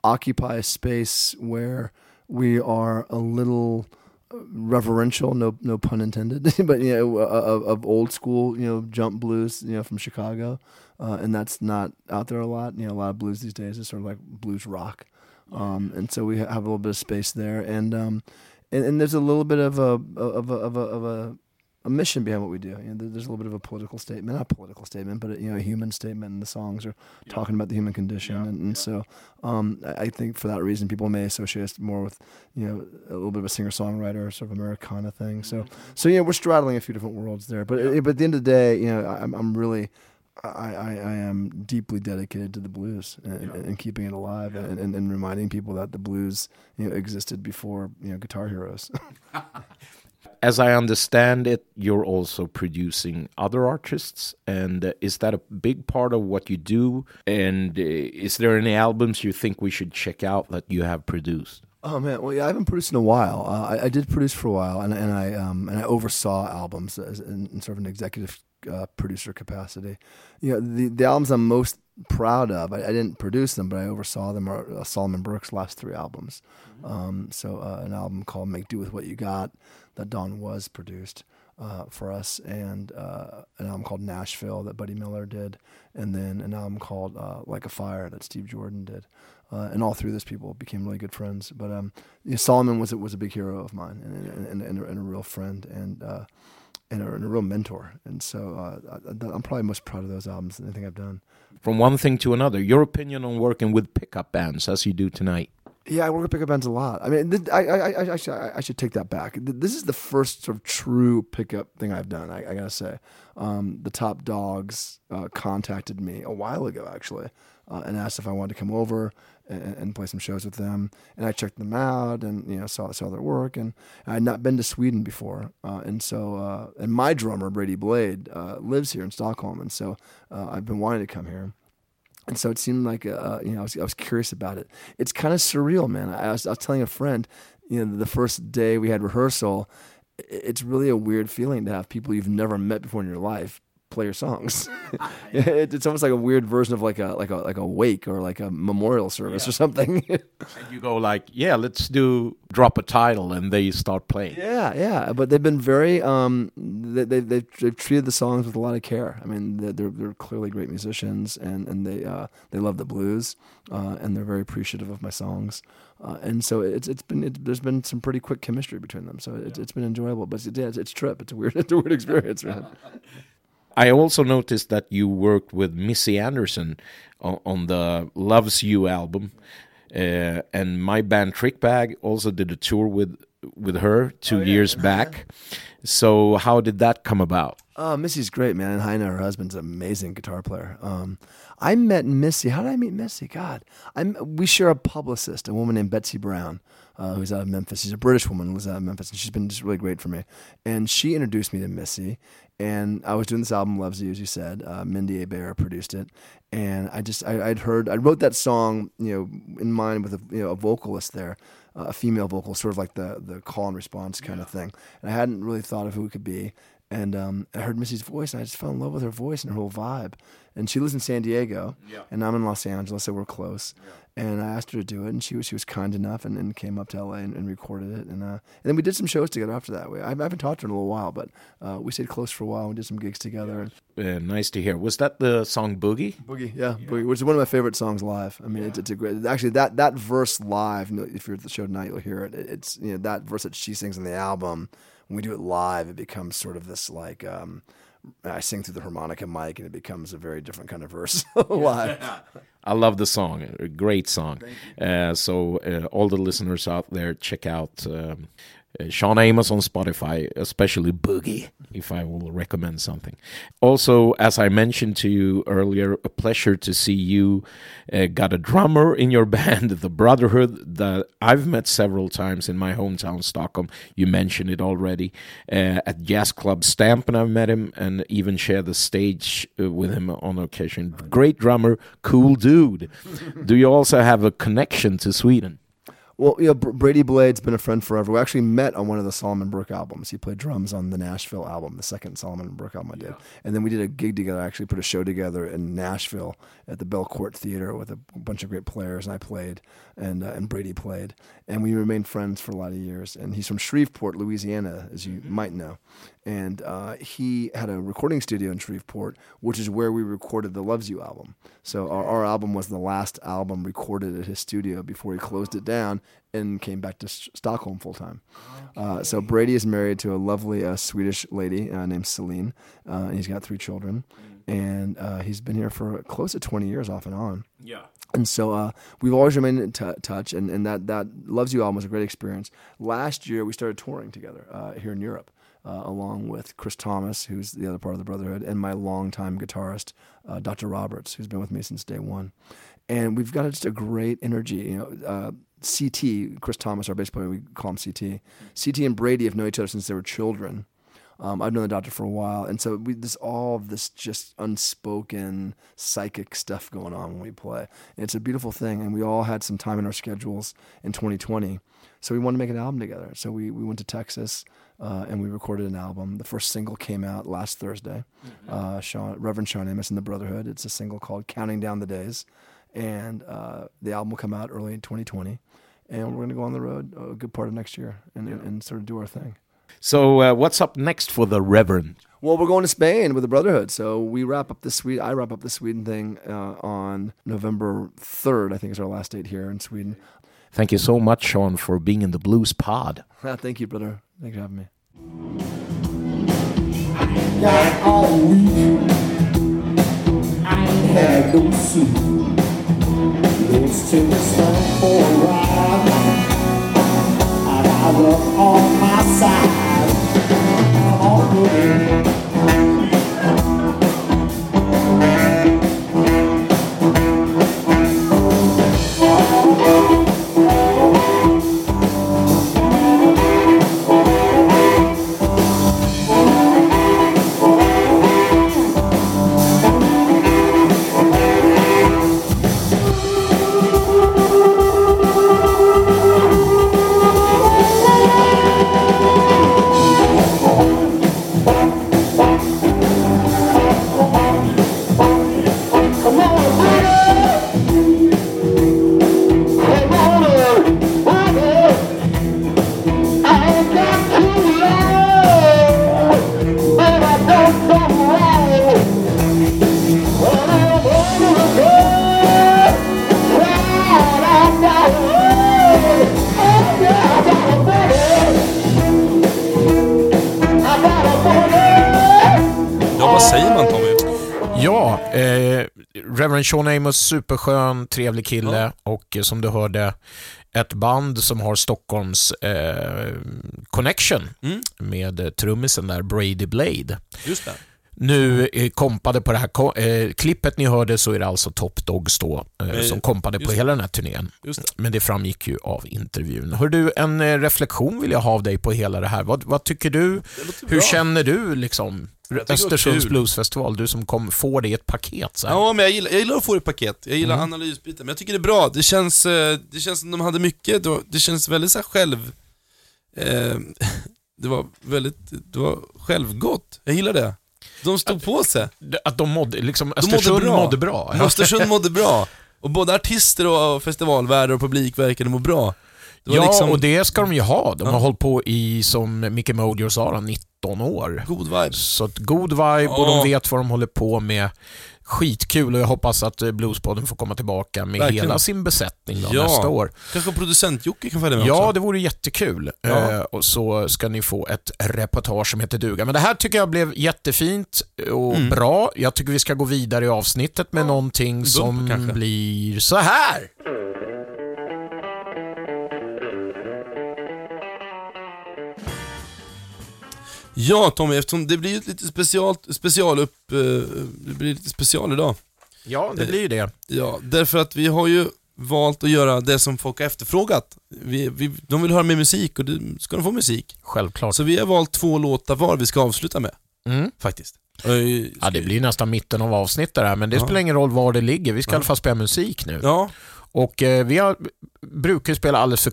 occupy a space where we are a little reverential, no no pun intended, but you know of, of old school, you know, jump blues, you know, from Chicago, uh, and that's not out there a lot. You know, a lot of blues these days is sort of like blues rock, um, and so we have a little bit of space there, and um, and, and there's a little bit of a of a of a, of a a mission behind what we do. You know, there's a little bit of a political statement, not a political statement, but a, you know, a human statement. And the songs are talking about the human condition, and, and so um, I think for that reason, people may associate us more with you know a little bit of a singer songwriter, sort of Americana thing. So so yeah, we're straddling a few different worlds there. But but at the end of the day, you know, I'm I'm really. I, I, I am deeply dedicated to the blues and, and, and keeping it alive and, and, and reminding people that the blues you know, existed before you know guitar heroes. As I understand it, you're also producing other artists, and uh, is that a big part of what you do? And uh, is there any albums you think we should check out that you have produced? Oh man, well yeah, I haven't produced in a while. Uh, I, I did produce for a while, and, and I um, and I oversaw albums as, in, in sort of an executive uh, producer capacity. You know, the the albums I'm most proud of, I, I didn't produce them, but I oversaw them. Are uh, Solomon Brooks' last three albums. Um, so uh, an album called "Make Do with What You Got" that Don was produced uh, for us, and uh, an album called "Nashville" that Buddy Miller did, and then an album called uh, "Like a Fire" that Steve Jordan did. Uh, and all through this, people became really good friends. But um, you know, Solomon was was a big hero of mine, and and, and, a, and a real friend, and uh, and, a, and a real mentor. And so uh, I, I'm probably most proud of those albums than anything I've done. From one thing to another, your opinion on working with pickup bands as you do tonight? Yeah, I work with pickup bands a lot. I mean, I, I, I, should, I should take that back. Th- This is the first sort of true pickup thing I've done. I, I gotta say, um, the Top Dogs uh, contacted me a while ago, actually, uh, and asked if I wanted to come over and, and play some shows with them. And I checked them out, and you know, saw saw their work. And I had not been to Sweden before, uh, and so uh, and my drummer Brady Blade uh, lives here in Stockholm, and so uh, I've been wanting to come here. And so it seemed like, uh, you know, I was, I was curious about it. It's kind of surreal, man. I was, I was telling a friend, you know, the first day we had rehearsal, it's really a weird feeling to have people you've never met before in your life play your songs. it, it's almost like a weird version of like a like a like a wake or like a memorial service or something. And you go like, yeah, let's do drop a title, and they start playing. Yeah, yeah, but they've been very um, they, they they've, they've treated the songs with a lot of care. I mean, they're they're, they're clearly great musicians, and and they uh, they love the blues, uh, and they're very appreciative of my songs, uh, and so it's it's been it, there's been some pretty quick chemistry between them. So it's it's been enjoyable, but it's, yeah, it's, it's trip. It's a weird it's a weird experience, man. I also noticed that you worked with Missy Anderson on, on the Loves You album, uh, and my band Trick Bag also did a tour with with her two years back. So how did that come about? Oh, Missy's great, man. And her husband's an amazing guitar player. Um, I met Missy. How did I meet Missy? God, I'm, we share a publicist, a woman named Betsy Brown, uh, who's out of Memphis. She's a British woman who lives out of Memphis, and she's been just really great for me. And she introduced me to Missy. And I was doing this album, Loves You, as you said. Uh, Mindy Abair produced it, and I just I, I'd heard I wrote that song, you know, in mind with a you know a vocalist there, uh, a female vocal, sort of like the the call and response kind of thing. And I hadn't really thought of who it could be And um, I heard Missy's voice, and I just fell in love with her voice and her whole vibe. And she lives in San Diego, and I'm in Los Angeles, so we're close. And I asked her to do it, and she was she was kind enough, and, and came up to LA and, and recorded it. And uh, and then we did some shows together after that. We, I, haven't talked to her in a little while, but uh, we stayed close for a while. We did some gigs together. Uh, nice to hear. Was that the song Boogie? Boogie, yeah, Boogie, which is one of my favorite songs live. I mean, it's, it's a great. Actually, that that verse live. You know, if you're at the show tonight, you'll hear it. It- It's you know that verse that she sings on the album. When we do it live, it becomes sort of this like. Um, I sing through the harmonica mic, and it becomes a very different kind of verse live. I love the song. A great song. Uh, so uh, all the listeners out there, check out um, uh, Sean Amos on Spotify, especially Boogie, if I will recommend something. Also, as I mentioned to you earlier, a pleasure to see you uh, got a drummer in your band, the Brotherhood, that I've met several times in my hometown, Stockholm. You mentioned it already. Uh, at Jazz Club Stampen, I've met him and even shared the stage uh, with him on occasion. Great drummer, cool dude. Do you also have a connection to Sweden? Well, you know, Brady Blade's been a friend forever. We actually met on one of the Solomon Brook albums. He played drums on the Nashville album, the second Solomon Brook album I did. And then we did a gig together. I actually put a show together in Nashville at the Belcourt Theater with a bunch of great players, and I played, and uh, and Brady played, and we remained friends for a lot of years. And he's from Shreveport, Louisiana, as you might know. And uh, he had a recording studio in Shreveport, which is where we recorded the Loves You album. So our, our album was the last album recorded at his studio before he closed it down and came back to S- Stockholm full time. Uh, so Brady is married to a lovely uh, Swedish lady uh, named Celine, uh, and he's got three children. And uh, he's been here for close to 20 years off and on. Yeah. And so uh, we've always remained in t- touch, and, and that, that Loves You album was a great experience. Last year, we started touring together uh, here in Europe, uh, along with Chris Thomas, who's the other part of the Brotherhood, and my longtime guitarist, uh, Dr. Roberts, who's been with me since day one. And we've got just a great energy. You know, uh, CT, Chris Thomas, our bass player, we call him CT. CT and Brady have known each other since they were children. Um, I've known the doctor for a while, and so we this all of this just unspoken psychic stuff going on when we play. And it's a beautiful thing, and we all had some time in our schedules in 2020, so we wanted to make an album together. So we we went to Texas. Uh, and we recorded an album. The first single came out last Thursday. Uh, Sean, Reverend Sean Amos and the Brotherhood. It's a single called "Counting Down the Days," and uh, the album will come out early in 2020. And we're going to go on the road a good part of next year and, and, and sort of do our thing. So, uh, what's up next for the Reverend? Well, we're going to Spain with the Brotherhood. So we wrap up the Sweden. I wrap up the Sweden thing uh, on November third. I think is our last date here in Sweden. Thank you so much, Sean, for being in the Blues Pod. Ah, thank you, brother. Thanks for having me. got all week. I had no sleep. Let's take a stand for a ride. I got love on my side. on the. Reverend Sean Amos, superskön, trevlig kille och eh, som du hörde ett band som har Stockholms eh, connection Mm. med eh, trummisen där, Brady Blade. Just det. Nu eh, kompade på det här eh, klippet ni hörde så är det alltså Top Dogs då eh, som kompade på hela den här turnén. Det. Men det framgick ju av intervjun. Hör du, en eh, reflektion vill jag ha av dig på hela det här. Vad, vad tycker du? Hur bra. känner du liksom? Östersunds bluesfestival, du som kom, får det i ett paket så här. Ja, men jag gillar, jag gillar att få det i paket. Jag gillar Mm. analysbiten, men jag tycker det är bra. Det känns, det känns som de hade mycket, det känns väldigt så här själv... Det var väldigt, det var självgott. Jag gillar det. De stod på sig. Att de mådde, liksom, De Östersund mådde bra. Östersund mådde bra. Och både artister och festivalvärdar och publik verkade må bra. Ja, liksom och det ska de ju ha. De Ja. har hållit på i, som Micke Modio sa, 19 år. god vibes. Så att god vibe och Ja. de vet vad de håller på med. Skitkul och jag hoppas att eh, Bluespodden får komma tillbaka med Verkligen. hela sin besättning då, Ja. nästa år. Kanske producent-Jocke kan följa med Ja, också. det vore jättekul. Ja. Eh, och så ska ni få ett reportage som heter duga. Men det här tycker jag blev jättefint och Mm. bra. Jag tycker vi ska gå vidare i avsnittet med någonting som kanske. blir så här. Ja Tommy, eftersom det blir ju ett lite special, special upp, eh, det blir lite special idag. Ja, det blir ju det. Ja, därför att vi har ju valt att göra det som folk har efterfrågat. Vi, vi, de vill höra mer musik och då ska de få musik. Självklart. Så vi har valt två låtar var vi ska avsluta med, Mm. faktiskt. Ja, det blir nästan mitten av avsnittet där, men det Ja. spelar ingen roll var det ligger. Vi ska Ja. i alla fall spela musik nu. Ja, Och eh, vi har, brukar spela alldeles för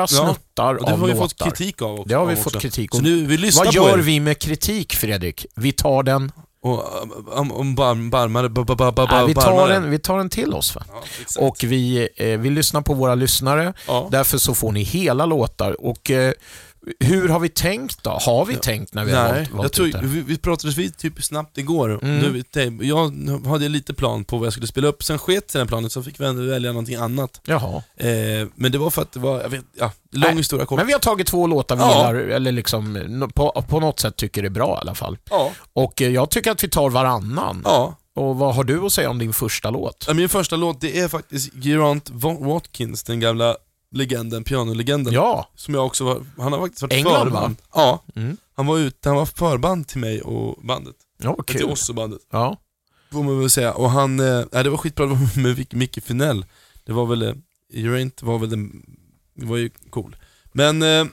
korta snuttar och det av har vi låtar. fått kritik av också. Det har vi fått också. kritik Så om. nu, vi lyssnar Vad på gör er. vi med kritik, Fredrik? Vi tar den... Och, om, om barm, barmare, ba, ba, ba, ba, Nej, vi, tar den vi tar den till oss. Va? Ja. Och vi, eh, vi lyssnar på våra lyssnare. ja. Därför så får ni hela låtar. Och eh, hur har vi tänkt då? Har vi Ja. tänkt när vi har Nej, valt, valt jag tror, ut det? vi, vi pratades vid typ snabbt igår. Mm. Nu, jag hade lite plan på vad jag skulle spela upp, sen sket den planen så fick vi ändå välja någonting annat. Jaha. Eh, men det var för att det var, jag vet, ja, lång Nej, historia kort. Men vi har tagit två låtar vi Ja. gillar, eller liksom på, på något sätt tycker det är bra i alla fall. Ja. Och eh, jag tycker att vi tar varannan. Ja. Och vad har du att säga om din första låt? Min första låt, det är faktiskt Gerant Wa- Watkins, den gamla legenden, pianolegenden. Ja. Som jag också var, han har faktiskt varit England, förband. Ja. Mm. Han var ute, han var förband till mig och bandet. Ja, Till kul. oss och bandet. Ja. Får man väl säga. Och han, eh, det var skitbra med Micke Finell. Det var väl, eh, Geraint var väl den, det var ju cool. Men, eh,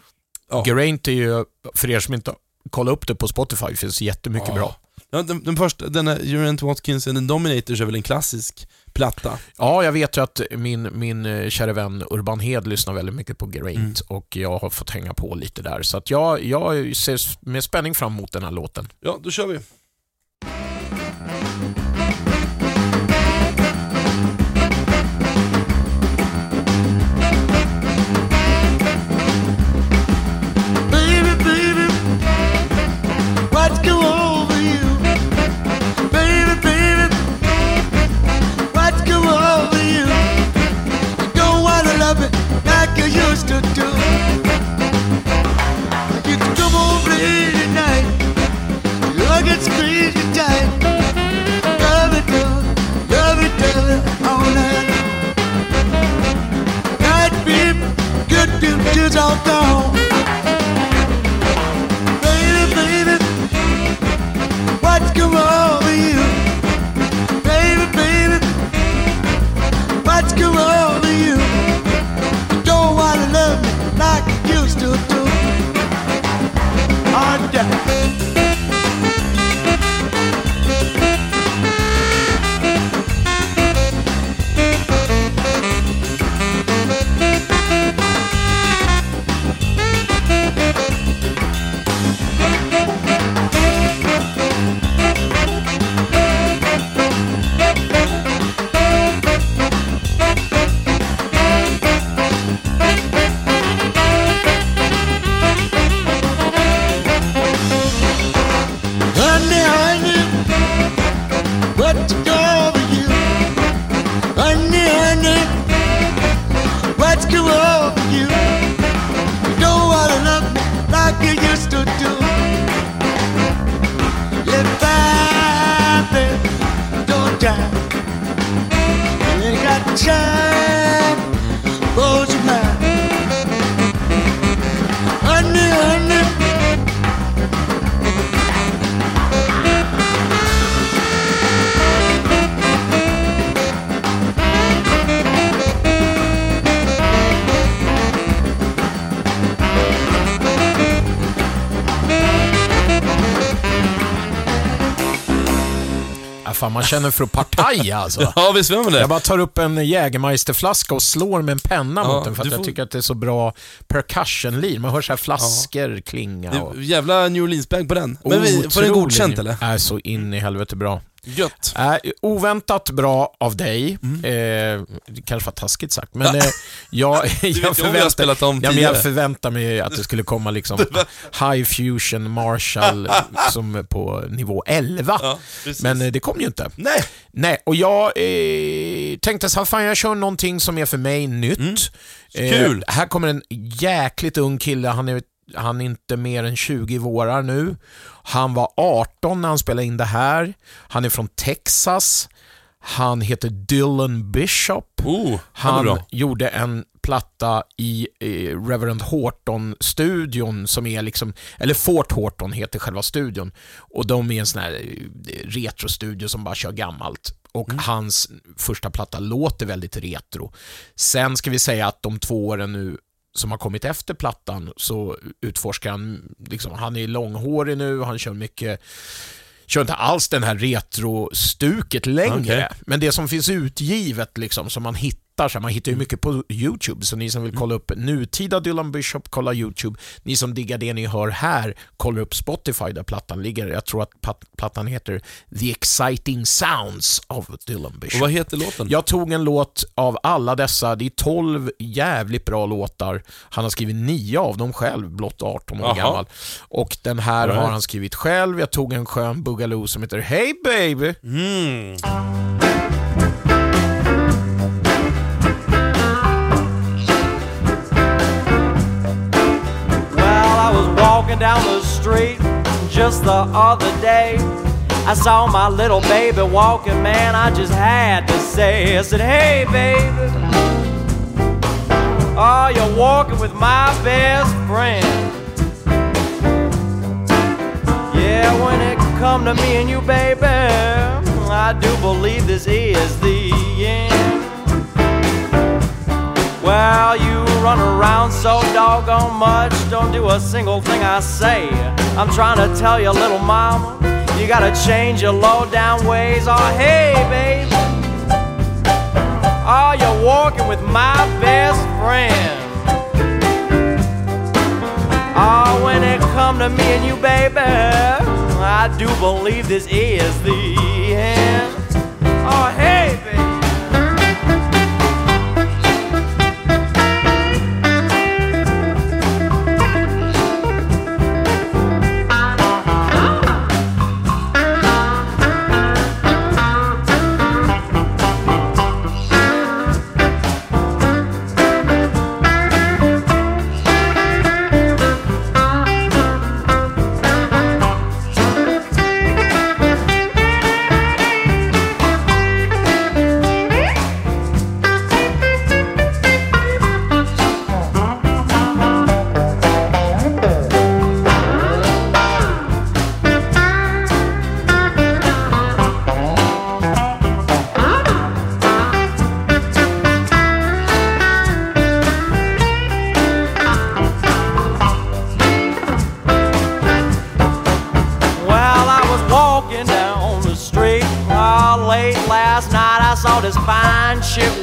Ja. Geraint är ju, för er som inte kollar upp det på Spotify, finns jättemycket Ja. bra. ja, den, den första, den här Geraint Watkins and the Dominators är väl en klassisk platta. Ja, jag vet ju att min, min eh, kära vän Urban Hed lyssnar väldigt mycket på Geraint Mm. och jag har fått hänga på lite där. Så att jag, jag ser med spänning fram emot den här låten. Ja, då kör vi. Man känner för att partaja alltså. Ja, visst gör man det. Jag bara tar upp en Jägermeisterflaska och slår med en penna Ja, mot den för att du jag får- tycker att det är så bra percussion-lir. Man hör så här flaskor klinga. Det Och... jävla New Orleans-bag på den. Men vi, får den godkänt eller? Är så in i helvete bra. Gött. Äh, oväntat bra av dig. Mm. Eh, det kanske var taskigt sagt, men eh, jag, jag, förväntar, om ja, men jag förväntar mig att det skulle komma liksom High Fusion Marshall som på nivå 11. Ja, men eh, det kom ju inte. Nej! Nej, och jag eh, tänkte så här, fan jag kör någonting som är för mig nytt. Mm. Eh, Kul. här kommer en jäkligt ung kille, han är, han är inte mer än 20 vårar nu. Han var 18 när han spelade in det här. Han är från Texas. Han heter Dylan Bishop. Oh, Han bra. gjorde en platta i Reverend Horton-studion som är liksom, eller Fort Horton heter själva studion. Och de är en sån här eh, retrostudio som bara kör gammalt. Och Mm. hans första platta låter väldigt retro. Sen ska vi säga att de två åren nu som har kommit efter plattan så utforskar han, liksom, han är långhårig nu, han kör mycket kör inte alls den här retro-stuket längre. Okej. Men det som finns utgivet, liksom, som man hittar, så här, man hittar ju mycket på YouTube, så ni som vill kolla upp nutida Dylan Bishop, kolla YouTube. Ni som diggar det ni hör här, kolla upp Spotify där plattan ligger. Jag tror att plattan heter The Exciting Sounds of Dylan Bishop. Och vad heter låten? Jag tog en låt av alla dessa, det är 12 jävligt bra låtar. Han har skrivit nio av dem själv, blott 18 år Jaha. gammal. Och den här right. har han skrivit själv. Jag tog en skön Boogaloo som heter Hey Baby. Mm. Walking down the street just the other day. I saw my little baby walking, man. I just had to say, I said, Hey, baby. Oh, you're walking with my best friend. Yeah, when it come to me and you, baby, I do believe this is the Well, you run around so doggone much, don't do a single thing I say. I'm trying to tell you, little mama, you gotta change your low down ways. Oh, hey, baby. Oh, you're walking with my best friend. Oh, when it come to me and you, baby, I do believe this is the end. Oh, hey, baby.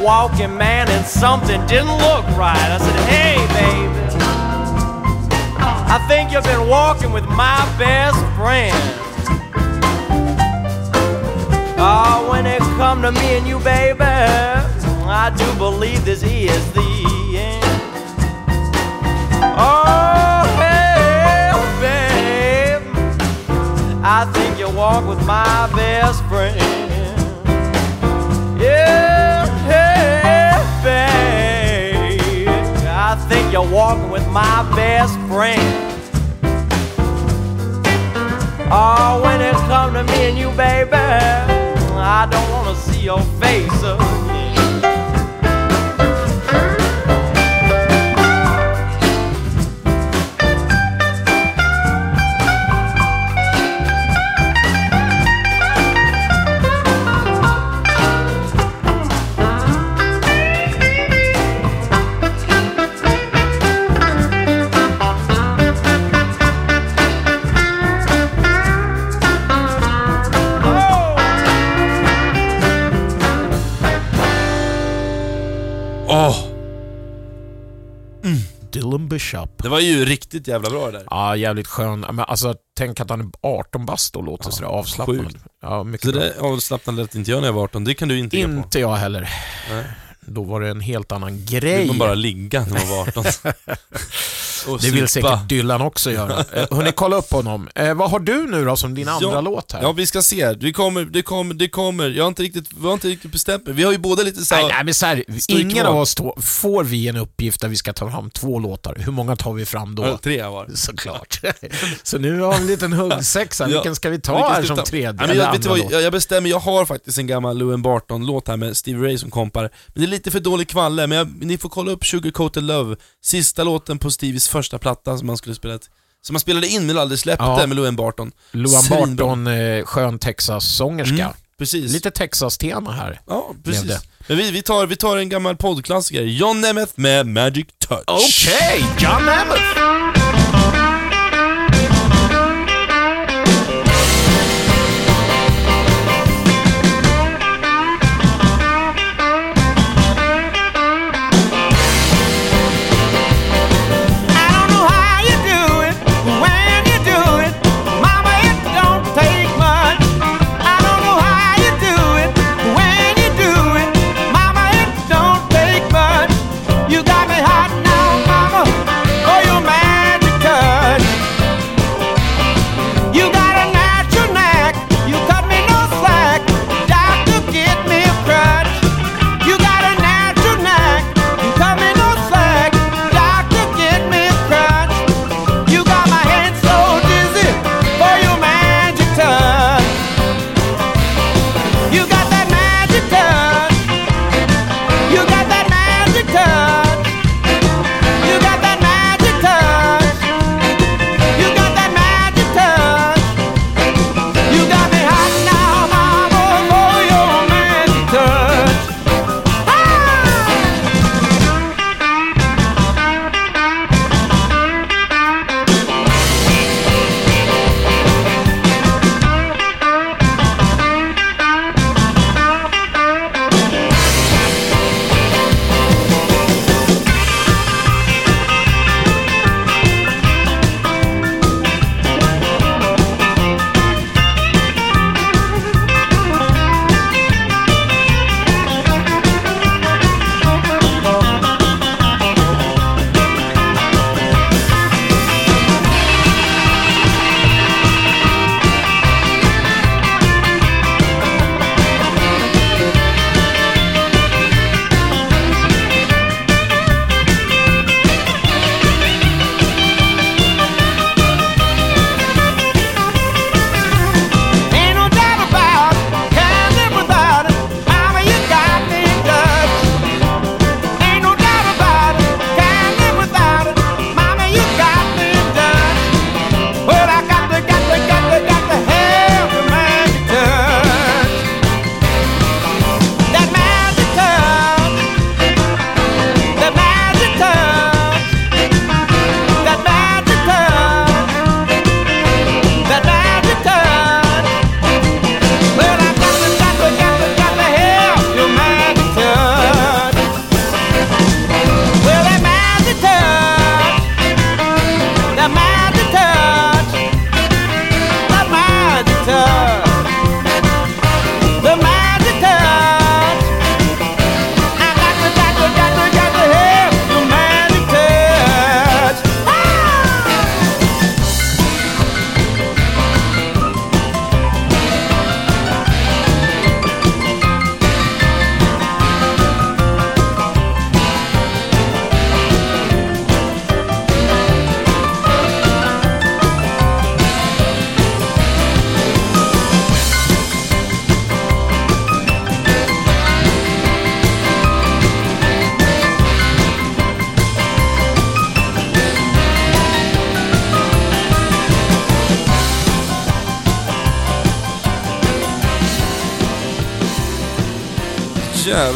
Walking, man, and something didn't look right. I said, Hey, baby, I think you've been walking with my best friend. Oh, when it come to me and you, baby, I do believe this is the end. Oh, hey, babe. I think you walk with my best friend. Yeah, babe. I think you're walking with my best friend. Oh, when it come to me and you, baby, I don't wanna see your face again. Bishop. Det var ju riktigt jävla bra det där. Ja, jävligt skön. Men alltså, tänk att han är 18 bast och låter sådär avslappnad. sjukt. Ja, mycket Så det avslappnande lät inte jag när jag var 18, det kan du inte. Inte jag heller. Nej. Då var det en helt annan Vill grej. man bara ligga när man var 18. Och Det vill säkert Dylan också göra. Eh, Hörni, kolla upp honom. Eh, vad har du nu då som din andra ja, låt här? Ja, vi ska se. Det kommer, det kommer, det kommer. Jag har inte riktigt, vi har inte riktigt bestämt mig. Vi har ju båda lite så här- Nej, nej, men så här, ingen av oss två, får vi en uppgift där vi ska ta fram två låtar, hur många tar vi fram då? Ja, tre var. Såklart. Så nu har vi en liten huggsexa, Ja. vilken ska vi ta här som ta? tredje eller jag, vet vad, jag, jag bestämmer, jag har faktiskt en gammal Lewin Barton-låt här med Stevie Ray som kompar. Men det är lite för dålig kvalle, men jag, ni får kolla upp Sugar Coated Love, sista låten på Stevies första platta som han skulle spela som han spelade in men aldrig släppte Ja. med Lewin Barton. Svinbra. Barton, eh, skön Texas-sångerska. Mm, precis. Lite Texas-tema här. Ja, precis. Men vi, vi, tar, vi tar en gammal poddklassiker, John Nemeth med Magic Touch. Okej, John Nemeth!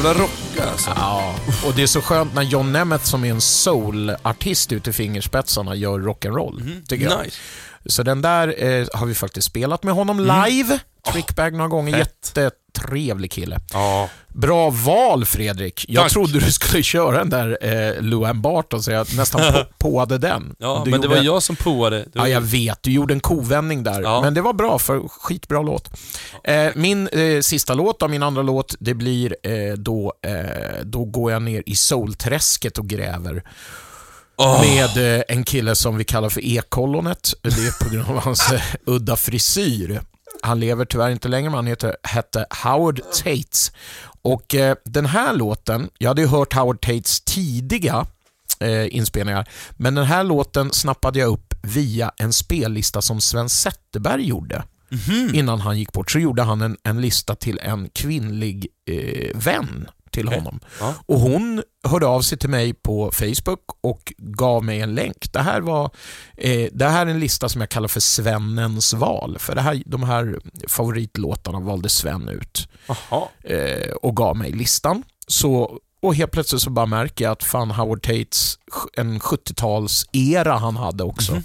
Jävla rocka alltså. Ja, och det är så skönt när John Nemeth som är en soul-artist ute i fingerspetsarna gör rock'n'roll, tycker jag. Nice. Så den där eh, har vi faktiskt spelat med honom Mm. Trickbag några gånger. Jättetrevlig kille. Ja. Bra val Fredrik. Jag Tack. trodde du skulle köra den där eh, Luan Barton så jag nästan på, påade den. Ja, Du men det var jag som var Ja, jag vet. Du gjorde en kovändning där. Ja. Men det var bra, för skitbra låt. Eh, min eh, sista låt, av min andra låt, det blir eh, då, eh, då går jag ner i soulträsket och gräver. Åh. Med eh, en kille som vi kallar för Ekollonet. Det är på grund av hans eh, udda frisyr. Han lever tyvärr inte längre, men han heter, hette Howard Tates. Och eh, den här låten, jag hade ju hört Howard Tates tidiga eh, inspelningar, men den här låten snappade jag upp via en spellista som Sven Zetterberg gjorde. Innan han gick bort så gjorde han en, en lista till en kvinnlig eh, vän till Okej. honom. Ja. Och Hon hörde av sig till mig på Facebook och gav mig en länk. Det här, var, eh, det här är en lista som jag kallar för Svennens val. För det här, de här favoritlåtarna valde Sven ut eh, och gav mig listan. Så, och helt plötsligt så bara märker jag att fan Howard Tates, en 70-tals-era han hade också.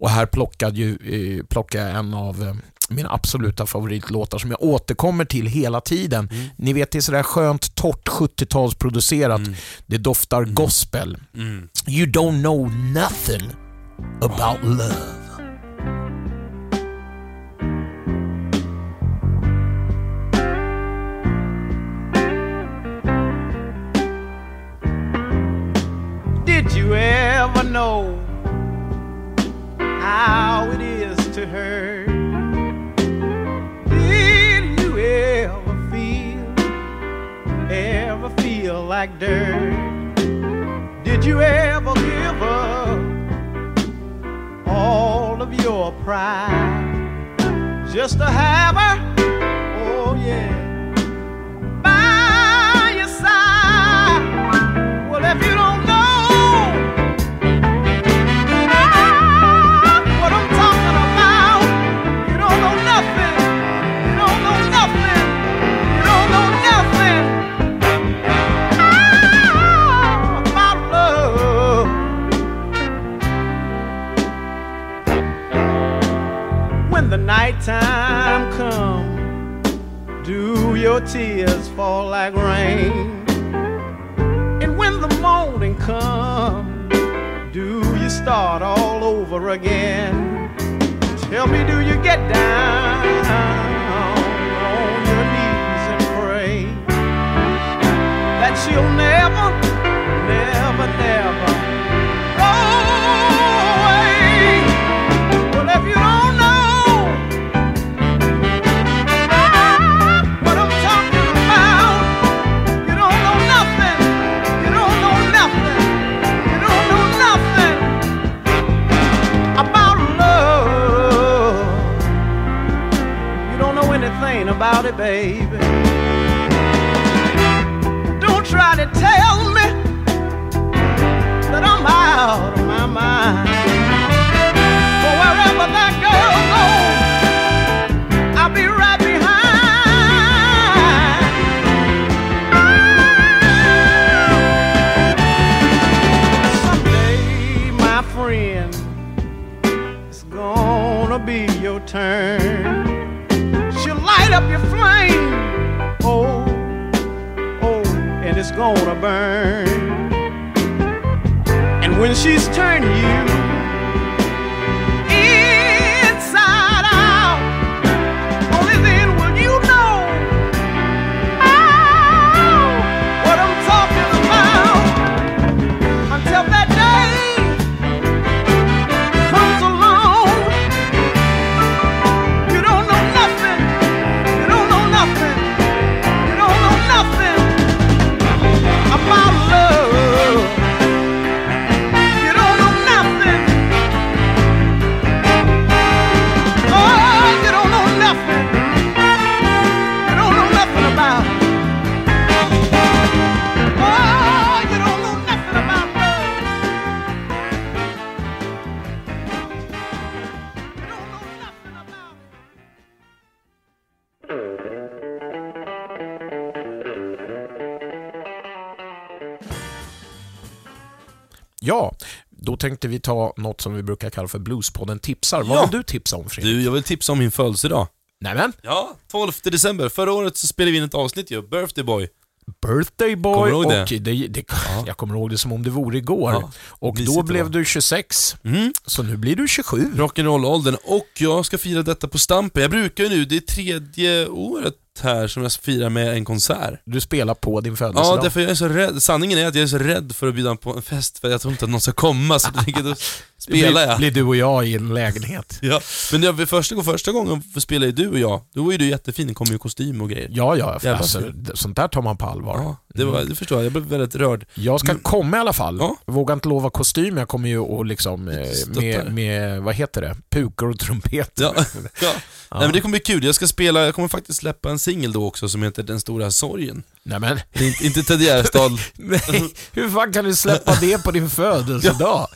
Och här plockade, ju, eh, plockade jag en av eh, mina absoluta favoritlåtar som jag återkommer till hela tiden. Ni vet, det är sådär skönt, torrt 70-talsproducerat. Det doftar gospel. Mm. You don't know nothing about love. Did you ever know how it is like dirt? Did you ever give up all of your pride just to have her? Oh yeah. By your side. Well, if you don't nighttime comes, do your tears fall like rain? And when the morning comes, do you start all over again? Tell me, do you get down on your knees and pray that she'll never, never, never about it, baby. Don't try to tell me that I'm out of my mind. Tänkte vi ta något som vi brukar kalla för Bluespodden tipsar. Vad Ja. vill du tipsa om Fredrik? Du, jag vill tipsa om min födelsedag. Nämen, Ja, 12 december. Förra året så spelade vi in ett avsnitt ju, Birthday Boy. birthday boy och det? det, det, jag kommer ihåg det som om det vore igår. Ja, och då blev du 26, Mm. så nu blir du 27. Rock'n'roll-åldern. Och jag ska fira detta på Stampen. Jag brukar ju nu, det är tredje året här som jag firar med en konsert. Du spelar på din födelsedag. Ja, därför jag är så rädd. Sanningen är att jag är så rädd för att bjuda på en fest, för jag tror inte att någon ska komma, så tänker då spelar blir, jag. blir du och jag i en lägenhet. Ja. Men jag, första, första gången spelade du och jag, då var ju du jättefin, det kom ju kostym och grejer. Ja, ja. Jävlar, Alltså, sånt där tar man på allvar. Ja, det, var, det förstår jag. Jag blev väldigt rörd. Jag ska Men- komma i alla fall. Ja. Vågar inte lova kostym, jag kommer ju att liksom eh, med, med, vad heter det, pukor och trumpeter. Ja. ja. Nej men det kommer bli kul. Jag ska spela, jag kommer faktiskt släppa en singel då också som heter Den stora sorgen. Det är inte, inte Ted Gärdestad. nej, hur fan kan du släppa det på din födelsedag?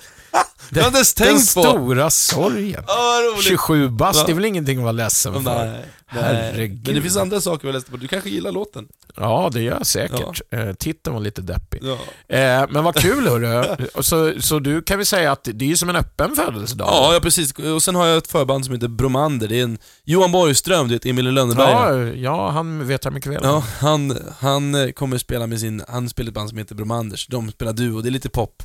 Jag har inte ens Den tänkt på. stora sorgen. Ja, roligt. 27 bast, Ja. det är väl ingenting att vara ledsen för? Nej, nej. Herregud. Men det finns andra saker jag läste på. Du kanske gillar låten? Ja, det gör jag säkert. Eh, titeln var lite deppig. Ja. Eh, men vad kul hörru. så, så du kan vi säga att det är som en öppen födelsedag? Ja, ja, precis. Och sen har jag ett förband som heter Bromander. Det är en Johan Borgström, du vet Emil i Lönneberga. ja, ja, han vet jag mycket väl. Ja, han, han eh, kommer spela med sin, han spelar ett band som heter Bromanders. De spelar duo, det är lite pop.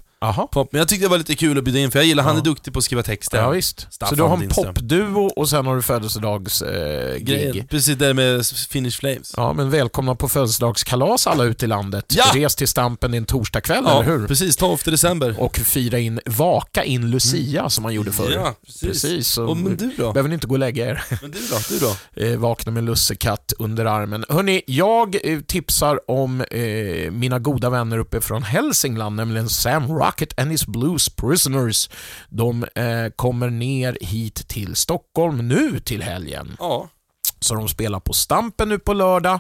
Pop. Men jag tyckte det var lite kul att bjuda in, för jag gillar, han Ja. är duktig på att skriva texter. Ja, visst. Staffan så du har en Lindström. popduo och sen har du födelsedagsgig. Eh, precis det med Finnish Flames. ja, men välkomna på födelsedagskalas alla ute i landet. Ja! Res till Stampen en torsdagkväll, Ja, eller hur? precis. 12 december. Och fira in, vaka in Lucia som man gjorde förr. Ja, precis. Precis, Och, men du då? behöver ni inte gå och lägga er. Men du då? Du då? eh, vakna med lussekatt under armen. Hörni, jag eh, tipsar om eh, mina goda vänner uppe från Hälsingland, nämligen Sam Rocket and his Blues Prisoners. De eh, kommer ner hit till Stockholm nu till helgen. Ja. Så de spelar på Stampen nu på lördag.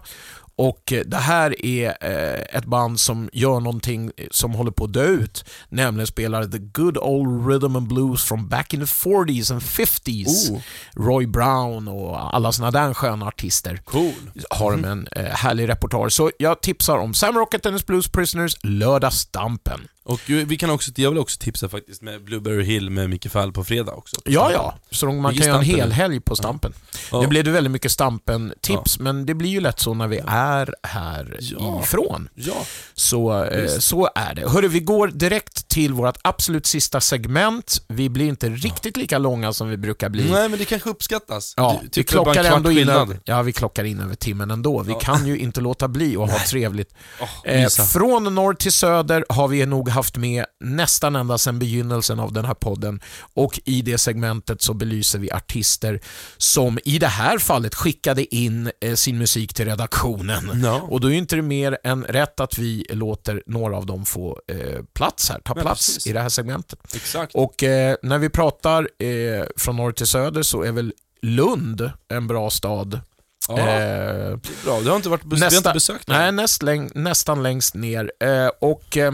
Och eh, det här är eh, ett band som gör någonting eh, som håller på att dö ut. Nämligen spelar the good old rhythm and blues from back in the 40s and 50s. Oh. Roy Brown och alla såna där sköna artister Cool. har de en eh, härlig repertoar. Så jag tipsar om Sam Rocket and his Blues Prisoners, lördag Stampen. Och vi kan också, jag vill också tipsa faktiskt med Blueberry Hill med Micke Fall på fredag också. Ja, ja. Så man Vilken kan göra en hel helg på Stampen. Ja. Nu blev det väldigt mycket Stampen-tips, men det blir ju lätt så när vi är här Ja. ifrån. Ja. Så, eh, Visst. så är det. Hörru, vi går direkt till vårt absolut sista segment. Vi blir inte riktigt lika långa som vi brukar bli. Nej, men det kanske uppskattas. Ja, vi typ en klockar ändå in över, ja, vi klockar in över timmen ändå. Vi Ja. kan ju inte låta bli att ha trevligt. Åh, Eh, från norr till söder har vi nog haft med nästan ända sedan begynnelsen av den här podden och i det segmentet så belyser vi artister som i det här fallet skickade in eh, sin musik till redaktionen. Ja. Och då är ju inte det mer än rätt att vi låter några av dem få eh, plats här, ta plats precis. i det här segmentet. Exakt. Och eh, när vi pratar eh, från norr till söder så är väl Lund en bra stad. Ja, Eh, det bra. Du har inte varit vi har inte besökt den. Nej, näst läng- nästan längst ner. Eh, och eh,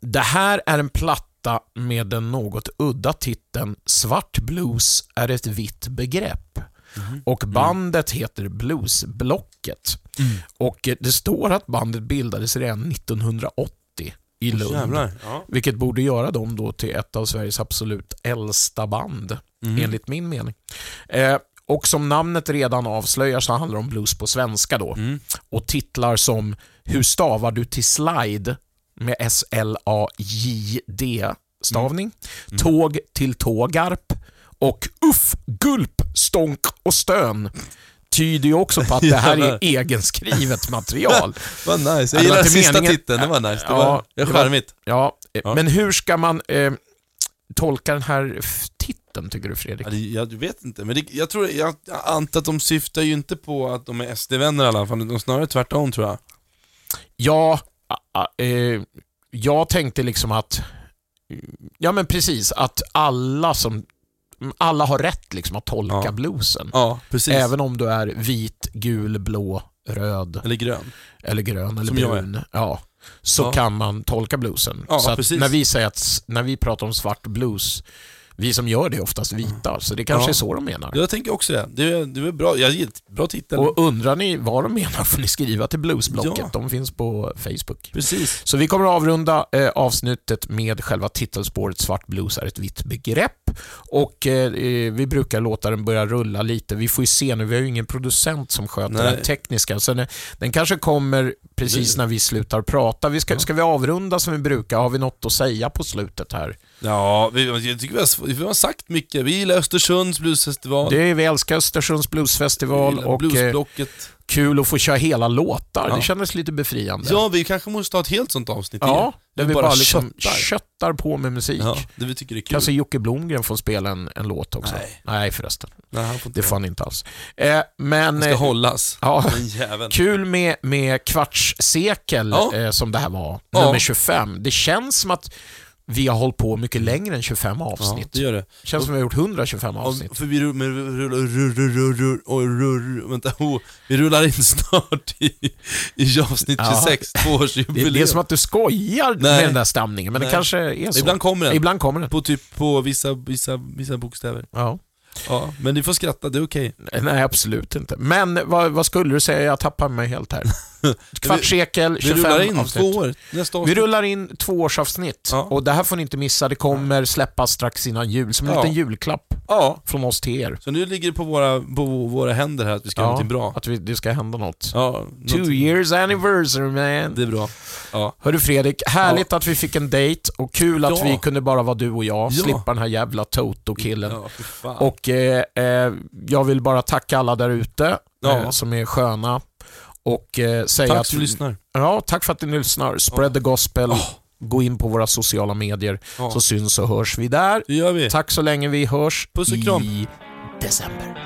Det här är en platta med den något udda titeln Svart blues är ett vitt begrepp. Mhm. Och bandet heter Bluesblocket. Mm. Och det står att bandet bildades redan 1980 i Lund. Ja. Vilket borde göra dem då till ett av Sveriges absolut äldsta band, Mhm. enligt min mening. Eh, och som namnet redan avslöjar så handlar det om blues på svenska då. Mm. Och titlar som Hur stavar du till slide? Med S-L-A-J-D stavning. Mm. Tåg till Tågarp och Uff, Gulp, Stånk och Stön tyder ju också på att det här är egenskrivet material. Vad nice. Ja, Jag gillar inte sista meningen- titeln, det var nice. Det Ja, var, det var- charmigt. Ja, Ja. men hur ska man eh, tolka den här titeln tycker du Fredrik? Ja, det, jag vet inte, men det, jag tror, jag, jag antar att de syftar ju inte på att de är SD-vänner i alla fall, utan snarare tvärtom tror jag. Ja, jag tänkte liksom att, ja men precis, att alla som alla har rätt liksom att tolka Ja. bluesen. Ja, precis. Även om du är vit, gul, blå, röd Eller grön. eller grön eller Som brun. Ja, så Ja. kan man tolka bluesen. Så att när vi säger att, när vi pratar om svart blues, vi som gör det är oftast vita, så det kanske Ja. är så de menar. Jag tänker också det. Det är, det är bra, jag bra titel. Och undrar ni vad de menar får ni skriva till Bluesblocket. Ja. De finns på Facebook. Precis. Så vi kommer att avrunda eh, avsnittet med själva titelspåret Svart blues är ett vitt begrepp. och eh, vi brukar låta den börja rulla lite. Vi får ju se nu, vi har ju ingen producent som sköter Nej. det tekniska. Så den, den kanske kommer precis Det- när vi slutar prata. Vi ska, ska vi avrunda som vi brukar? Har vi något att säga på slutet här? Ja, vi, jag tycker vi har, vi har sagt mycket. Vi gillar Östersunds bluesfestival. Det är, vi älskar Östersunds bluesfestival Vi och eh, bluesblocket. kul att få köra hela låtar. Ja. Det kändes lite befriande. Ja, vi kanske måste ha ett helt sånt avsnitt Ja, igen. där vi bara, liksom köttar. köttar på med musik. Ja, det vi tycker är kul. Kanske Jocke Blomgren får spela en, en låt också. Nej. Nej förresten. Nej, han får inte Det får han inte alls. Eh, men... Han ska eh, hållas. Ja. Kul med, med kvartssekel Ja. eh, som det här var, nummer 25. Det känns som att vi har hållit på mycket längre än 25 Ja, avsnitt. det gör det. Det känns som vi har gjort 125 Ja, avsnitt. för vi rullar, vänta, oh, vi rullar in snart i, i avsnitt Ja. 26, Det, tvåårsjubileum. det är som att du skojar Nej. med den där stämningen, men Nej. det kanske är så. Ibland kommer den. Ibland kommer den. På typ på vissa, vissa, vissa bokstäver. Ja. Ja, men ni får skratta, det är okej. Nej, absolut inte. Men vad, vad skulle du säga? Jag tappar mig helt här. Kvartssekel, Vi 25 rullar in avsnitt. två år, nästa Vi rullar in tvåårsavsnitt Ja. och det här får ni inte missa. Det kommer släppas strax innan jul, som en Ja. liten julklapp Ja, från oss till er. så nu ligger det på våra, på våra händer här att vi ska göra någonting bra. Att vi, det ska hända något. Ja, Two years anniversary man. Det är bra. Ja. Hörru Fredrik, härligt att vi fick en date och kul att Ja. vi kunde bara vara du och jag, Ja. slippa den här jävla Toto-killen. Ja, fan. Och eh, eh, jag vill bara tacka alla där ute Ja. eh, som är sköna och eh, säga Tack att... för att du lyssnar. Ja, tack för att ni lyssnar. Spread the gospel. Ja. Gå in på våra sociala medier Ja. så syns och hörs vi där. Det gör vi. Tack så länge vi hörs Puss och kram. i december.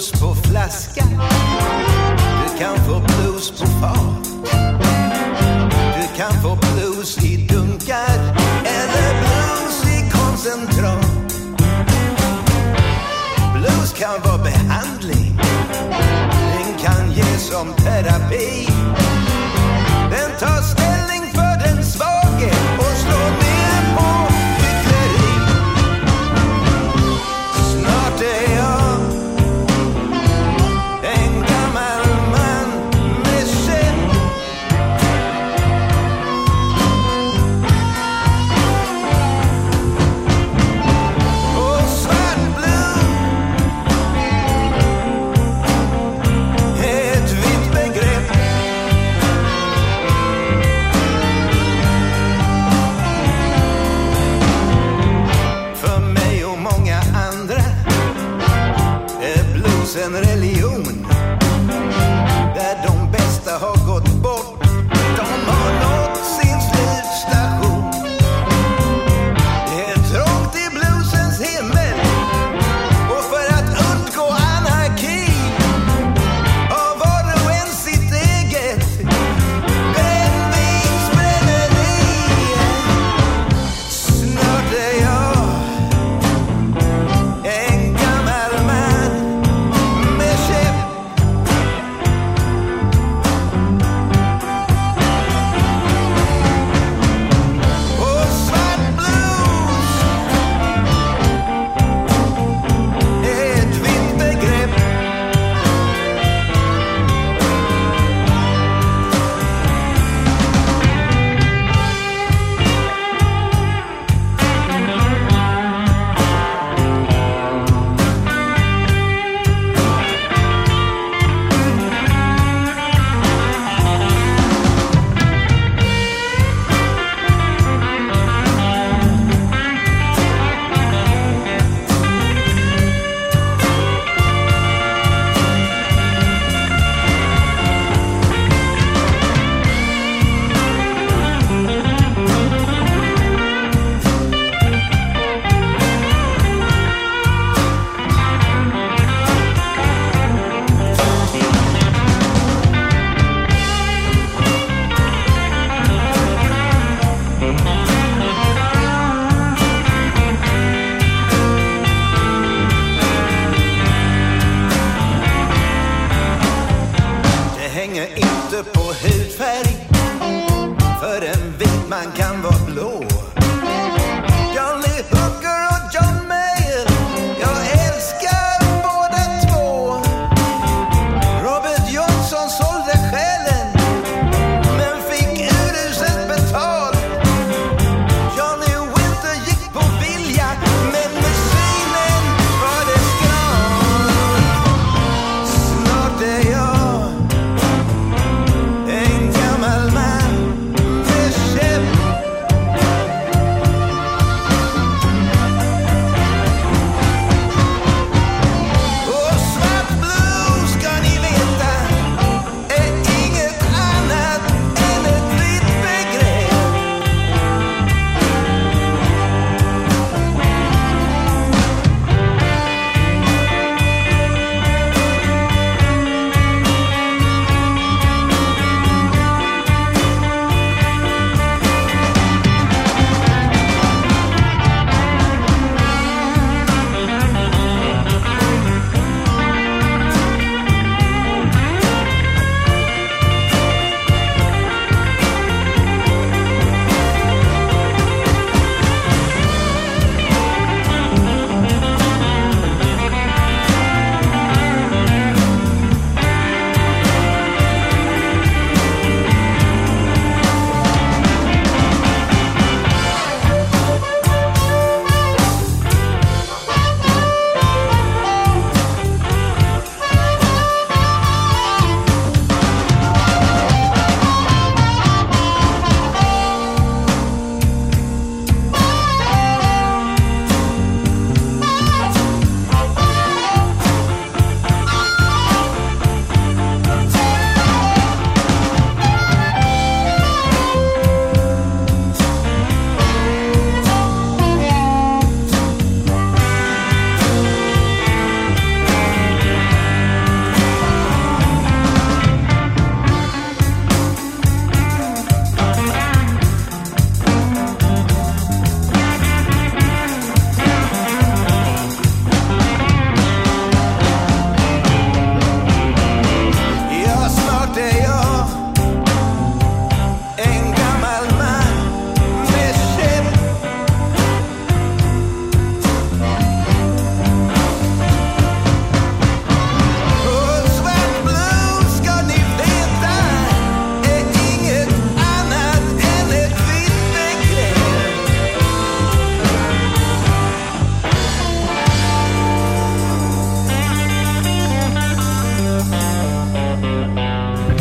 Blues på flaska Du kan få blues på fat. Du kan få blues i dunkar Eller blues i koncentrat. Blues kan vara behandling. Den kan ges som terapi. Den tar ställning